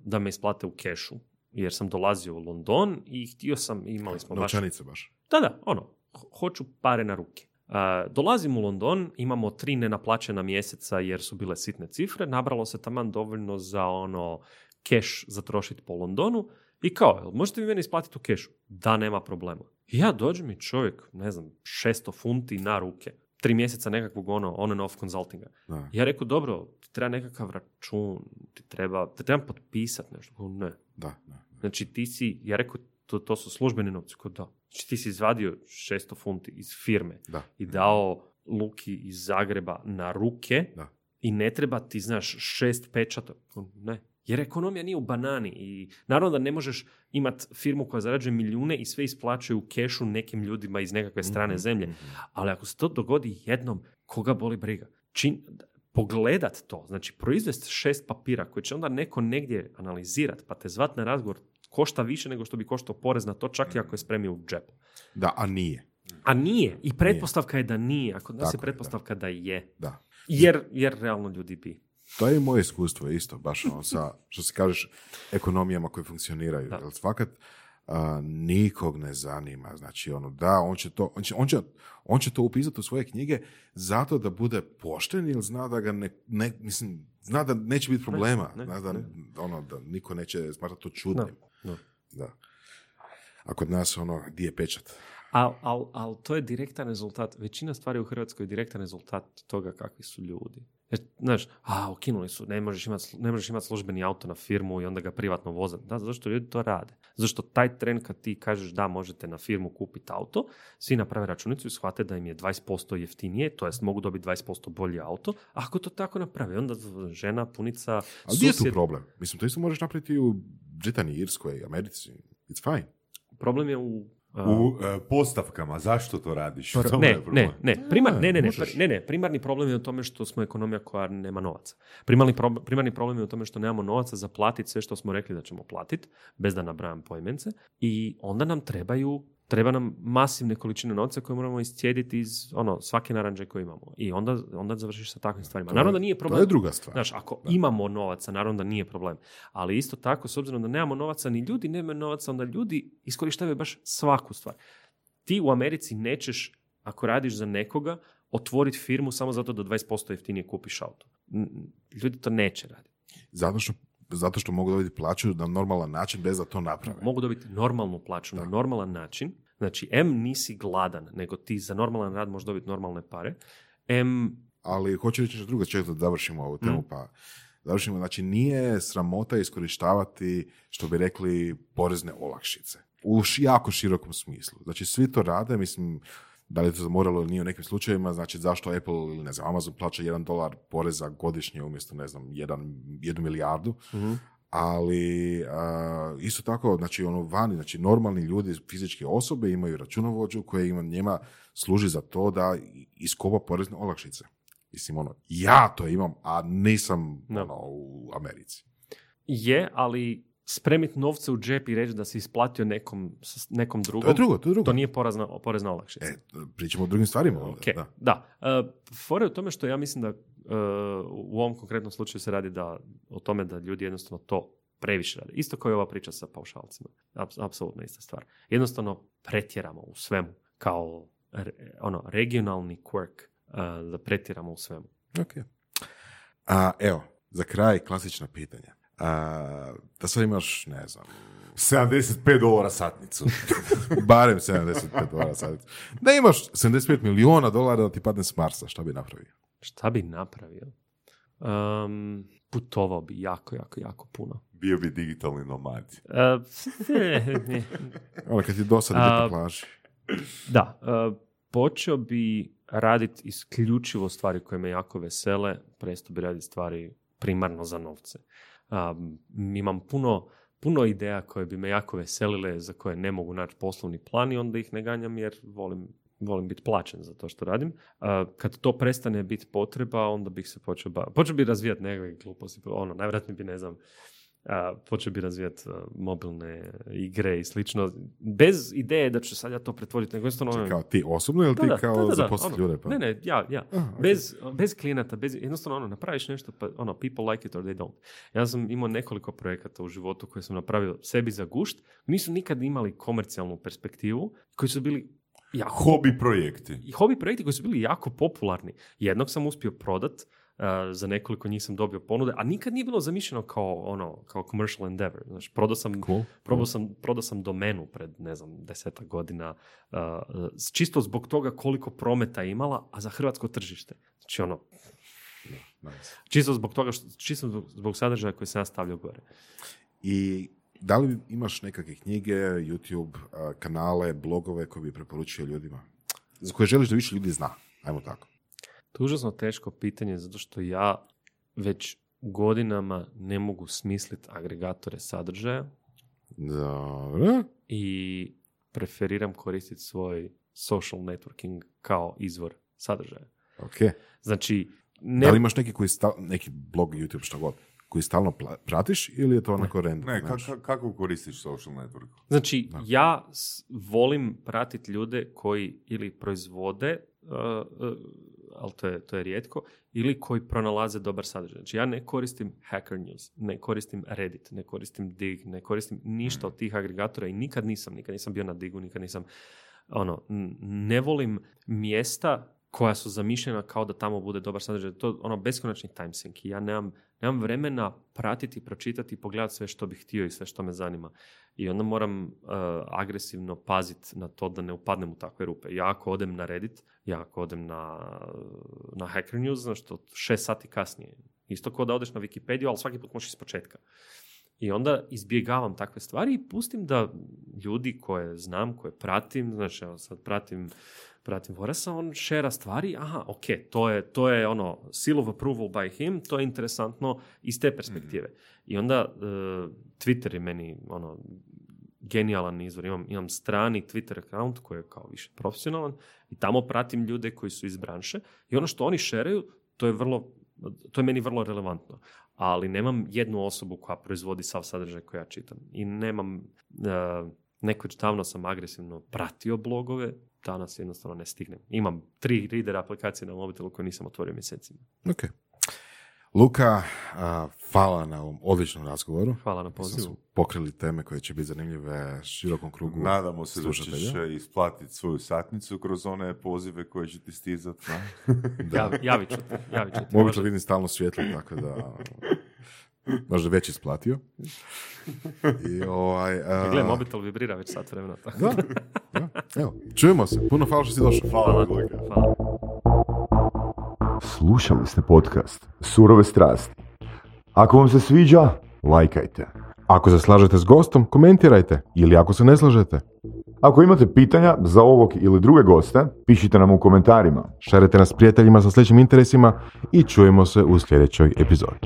da me isplate u kešu, jer sam dolazio u London i htio sam, imali smo baš
baš.
Da, da, ono, ho- hoću pare na ruke. A, dolazim u London, imamo tri nenaplaćena mjeseca jer su bile sitne cifre, nabralo se taman dovoljno za ono keš zatrošiti po Londonu i kao, možete vi meni isplatiti u kešu? Da, nema problema. I ja dođem i čovjek, ne znam, 600 funti na ruke. Tri mjeseca nekakvog ono, on and off consultinga.
Da.
Ja rekao, dobro, ti treba nekakav račun, ti treba, ti treba potpisati nešto. Ne,
Da, da.
Znači ti si, ja rekao, to, to su službeni novci, kao da. Znači ti si izvadio 600 funti iz firme
da.
i dao Luki iz Zagreba na ruke
Da.
i ne treba ti, znaš, šest pečata. Ne. Jer ekonomija nije u banani i naravno da ne možeš imati firmu koja zarađuje milijune i sve isplaćuje u kešu nekim ljudima iz nekakve strane
Mhm,
zemlje.
mhm.
Ali ako se to dogodi jednom, koga boli briga? Čin, pogledat to, znači proizvest šest papira koje će onda neko negdje analizirat pa te zvat na razgovor košta više nego što bi koštao porez na to čak i ako je spremio u džep.
Da, a nije.
A nije. I pretpostavka je da nije. Ako nas
Tako
je pretpostavka da je.
Da.
Jer, jer realno ljudi bi.
To je i moje iskustvo isto, baš ono sa, što se kažeš, ekonomijama koje funkcioniraju.
Da.
Jer fakat a, nikog ne zanima. Znači, ono, da, on će to, on će, on će, on će to upisati u svoje knjige zato da bude pošten ili zna da ga ne, ne mislim, zna da neće biti problema.
ne,
zna da,
ne.
ono, da niko neće smatrati to čudnim.
Da. Da.
A kod nas, ono, di je pečat?
Ali al, al to je direktan rezultat. Većina stvari u Hrvatskoj je direktan rezultat toga kakvi su ljudi. Jer, znaš, a, ukinuli su, ne možeš imati ne možeš imat službeni auto na firmu i onda ga privatno vozati. Da, zašto ljudi to rade? Zašto taj tren kad ti kažeš da možete na firmu kupiti auto, svi naprave računicu i shvate da im je 20% jeftinije, to jest mogu dobiti 20% bolji auto. A ako to tako naprave, onda žena, punica,
Ali gdje je tu
susjed...
problem? Mislim, to isto možeš napraviti u Britaniji, Irskoj, Americi. It's fine.
Problem je u...
U e, postavkama, zašto to radiš? Tome
Ne,
je
ne, ne, primar, ne, ne, ne, ne, ne, primarni problem je u tome što smo ekonomija koja nema novaca. Primarni, prob- primarni problem je u tome što nemamo novaca za platiti sve što smo rekli da ćemo platiti, bez da nabrajam poimence, i onda nam trebaju treba nam masivne količine novca koje moramo iscijediti iz ono, svake naranđe koje imamo. I onda, onda završiš sa takvim stvarima.
To
Naravno da nije problem.
To je druga stvar.
Znaš, ako imamo novaca, naravno da nije problem. Ali isto tako, s obzirom da nemamo novaca, ni ljudi nemaju novaca, onda ljudi iskorištavaju baš svaku stvar. Ti u Americi nećeš, ako radiš za nekoga, otvoriti firmu samo zato da 20% jeftinije kupiš auto. Ljudi to neće raditi.
Zato što, zato što mogu dobiti plaću na normalan način bez da to naprave.
Mogu dobiti normalnu plaću na normalan način. Znači, M nisi gladan, nego ti za normalan rad možeš dobiti normalne pare. M
Ali hoću reći nešto drugo, čekaj da završimo ovu temu, pa završimo. Znači, nije sramota iskorištavati, što bi rekli, porezne olakšice. U jako širokom smislu. Znači, svi to rade, mislim, da li je to zamoralo ili nije u nekim slučajevima, znači zašto Apple ili ne znam, Amazon plaća jedan dolar poreza godišnje umjesto, ne znam, jedan, jednu milijardu, ali a, isto tako, znači ono vani, znači normalni ljudi, fizičke osobe imaju računovođu koje ima, njema služi za to da iskopa porezne olakšice. Mislim, ono, ja to imam, a nisam
Da.
ono, u Americi.
je, ali spremit novce u džep i reći da si isplatio nekom, nekom drugom,
To je drugo, to je drugo.
to nije porazna, porezna olakšica.
E, pričamo o drugim stvarima. onda,
Ok,
da.
da. E, fora je u tome što ja mislim da u ovom konkretnom slučaju se radi da, o tome da ljudi jednostavno to previše rade. Isto kao i ova priča sa paušalcima. Aps- apsolutno ista stvar. Jednostavno pretjeramo u svemu. Kao re- ono, regionalni quirk uh, da pretjeramo u svemu.
Ok. A, evo, za kraj klasična pitanja. A, da sad imaš, ne znam,
75 dolara satnicu. (laughs)
barem 75 dolara sad. Da imaš 75 miliona dolara da ti padne s Marsa, šta bi napravio?
Šta bi napravio? Um, putovao bi jako, jako, jako puno.
Bio bi digitalni nomad.
Uh, (laughs) ne,
Ono kad ti po plaži.
Da, uh, počeo bi raditi isključivo stvari koje me jako vesele, prestao bi raditi stvari primarno za novce. Um, imam puno, puno ideja koje bi me jako veselile, za koje ne mogu naći poslovni plan i onda ih ne ganjam jer volim, volim biti plaćen za to što radim. Uh, kad to prestane biti potreba, onda bih se počeo baviti. Počeo bi razvijati nekakve gluposti, ono, najvjerojatnije bi, ne znam, a, počeo bi razvijati mobilne igre i slično, bez ideje da ću sad ja to pretvoriti, nego jednostavno... ono-
Kao ti osobno ili
Da,
ti
da,
kao
da, da, da,
zaposliti
ono,
ljude? Pa?
Ne, ne, ja, ja.
Aha.
Bez, bez klijenata, bez, jednostavno ono, napraviš nešto, pa ono, people like it or they don't. Ja sam imao nekoliko projekata u životu koje sam napravio sebi za gušt, nisu nikad imali komercijalnu perspektivu, koji su bili jako
Hobi projekti.
i hobi projekti koji su bili jako popularni. Jednog sam uspio prodat, za nekoliko njih sam dobio ponude, a nikad nije bilo zamišljeno kao ono, kao commercial endeavor. Znači, prodao sam,
Cool.
probao sam, prodao sam domenu pred, ne znam, desetak godina, čisto zbog toga koliko prometa je imala, a za hrvatsko tržište. Znači, ono,
Nice.
čisto zbog toga, što, čisto zbog, zbog sadržaja koji sam ja stavljao gore.
I da li imaš nekakve knjige, YouTube, kanale, blogove koje bi preporučio ljudima? Za koje želiš da više ljudi zna? Ajmo tako.
To je užasno teško pitanje, zato što ja već godinama ne mogu smisliti agregatore sadržaja,
Dobro.
i preferiram koristiti svoj social networking kao izvor sadržaja.
Ok.
Znači, ne,
Da li imaš neki, koji stal, neki blog, YouTube, što god, koji stalno pla- pratiš ili je to onako random?
Ne, ka- ka- kako koristiš social network?
znači ja s- volim pratiti ljude koji ili proizvode, ali to je, to je rijetko, ili koji pronalaze dobar sadržaj. Znači ja ne koristim Hacker News, ne koristim Reddit, ne koristim Dig, ne koristim ništa od tih agregatora i nikad nisam, nikad nisam bio na Digu, nikad nisam ono, ne volim mjesta koja su zamišljena kao da tamo bude dobar sadržaj. To je ono beskonačni time sink. I ja nemam, nemam vremena pratiti, pročitati i pogledati sve što bih htio i sve što me zanima. I onda moram uh, agresivno paziti na to da ne upadnem u takve rupe. Ja ako odem na Reddit, ja ako odem na, na Hacker News, znaš to šest sati kasnije. Isto kao da odeš na Wikipediju, ali svaki put možeš iz početka. I onda izbjegavam takve stvari i pustim da ljudi koje znam, koje pratim, znači evo sad pratim, pratim Vorasa, on šera stvari, aha, ok, to je, to je ono seal of approval by him, to je interesantno iz te perspektive. I onda e, Twitter je meni ono genijalan izvor. Imam, imam strani Twitter account koji je kao više profesionalan i tamo pratim ljude koji su iz branše i ono što oni šeraju, to je vrlo to je meni vrlo relevantno. Ali nemam jednu osobu koja proizvodi sav sadržaj koji ja čitam. I nemam, uh, nekoć davno sam agresivno pratio blogove, danas jednostavno ne stignem. Imam tri reader aplikacije na mobitelu koje nisam otvorio mjesecima.
Ok. Luka, a, hvala na ovom odličnom razgovoru.
Hvala na pozivu.
smo pokrili teme koje će biti zanimljive širokom krugu
Nadamo se da ćeš e, isplatiti svoju satnicu kroz one pozive koje će ti stizati. (laughs)
Javi- javit ću ti. Javit ću.
Mobitel
Možda-
vidim stalno svjetlo, tako da možda već isplatio. I ovaj... (laughs) a,
Gle, mobitel vibrira već sat vremena. Tako.
Da, da. Evo, čujemo se. Puno hvala što si došao.
Hvala,
Hvala.
Slušali ste podcast Surove strasti. Ako vam se sviđa, lajkajte.
Ako se slažete s gostom, komentirajte. Ili ako se ne slažete,
Ako imate pitanja za ovog ili druge goste, pišite nam u komentarima.
šarite nas prijateljima sa sličnim interesima i čujemo se u sljedećoj epizodi.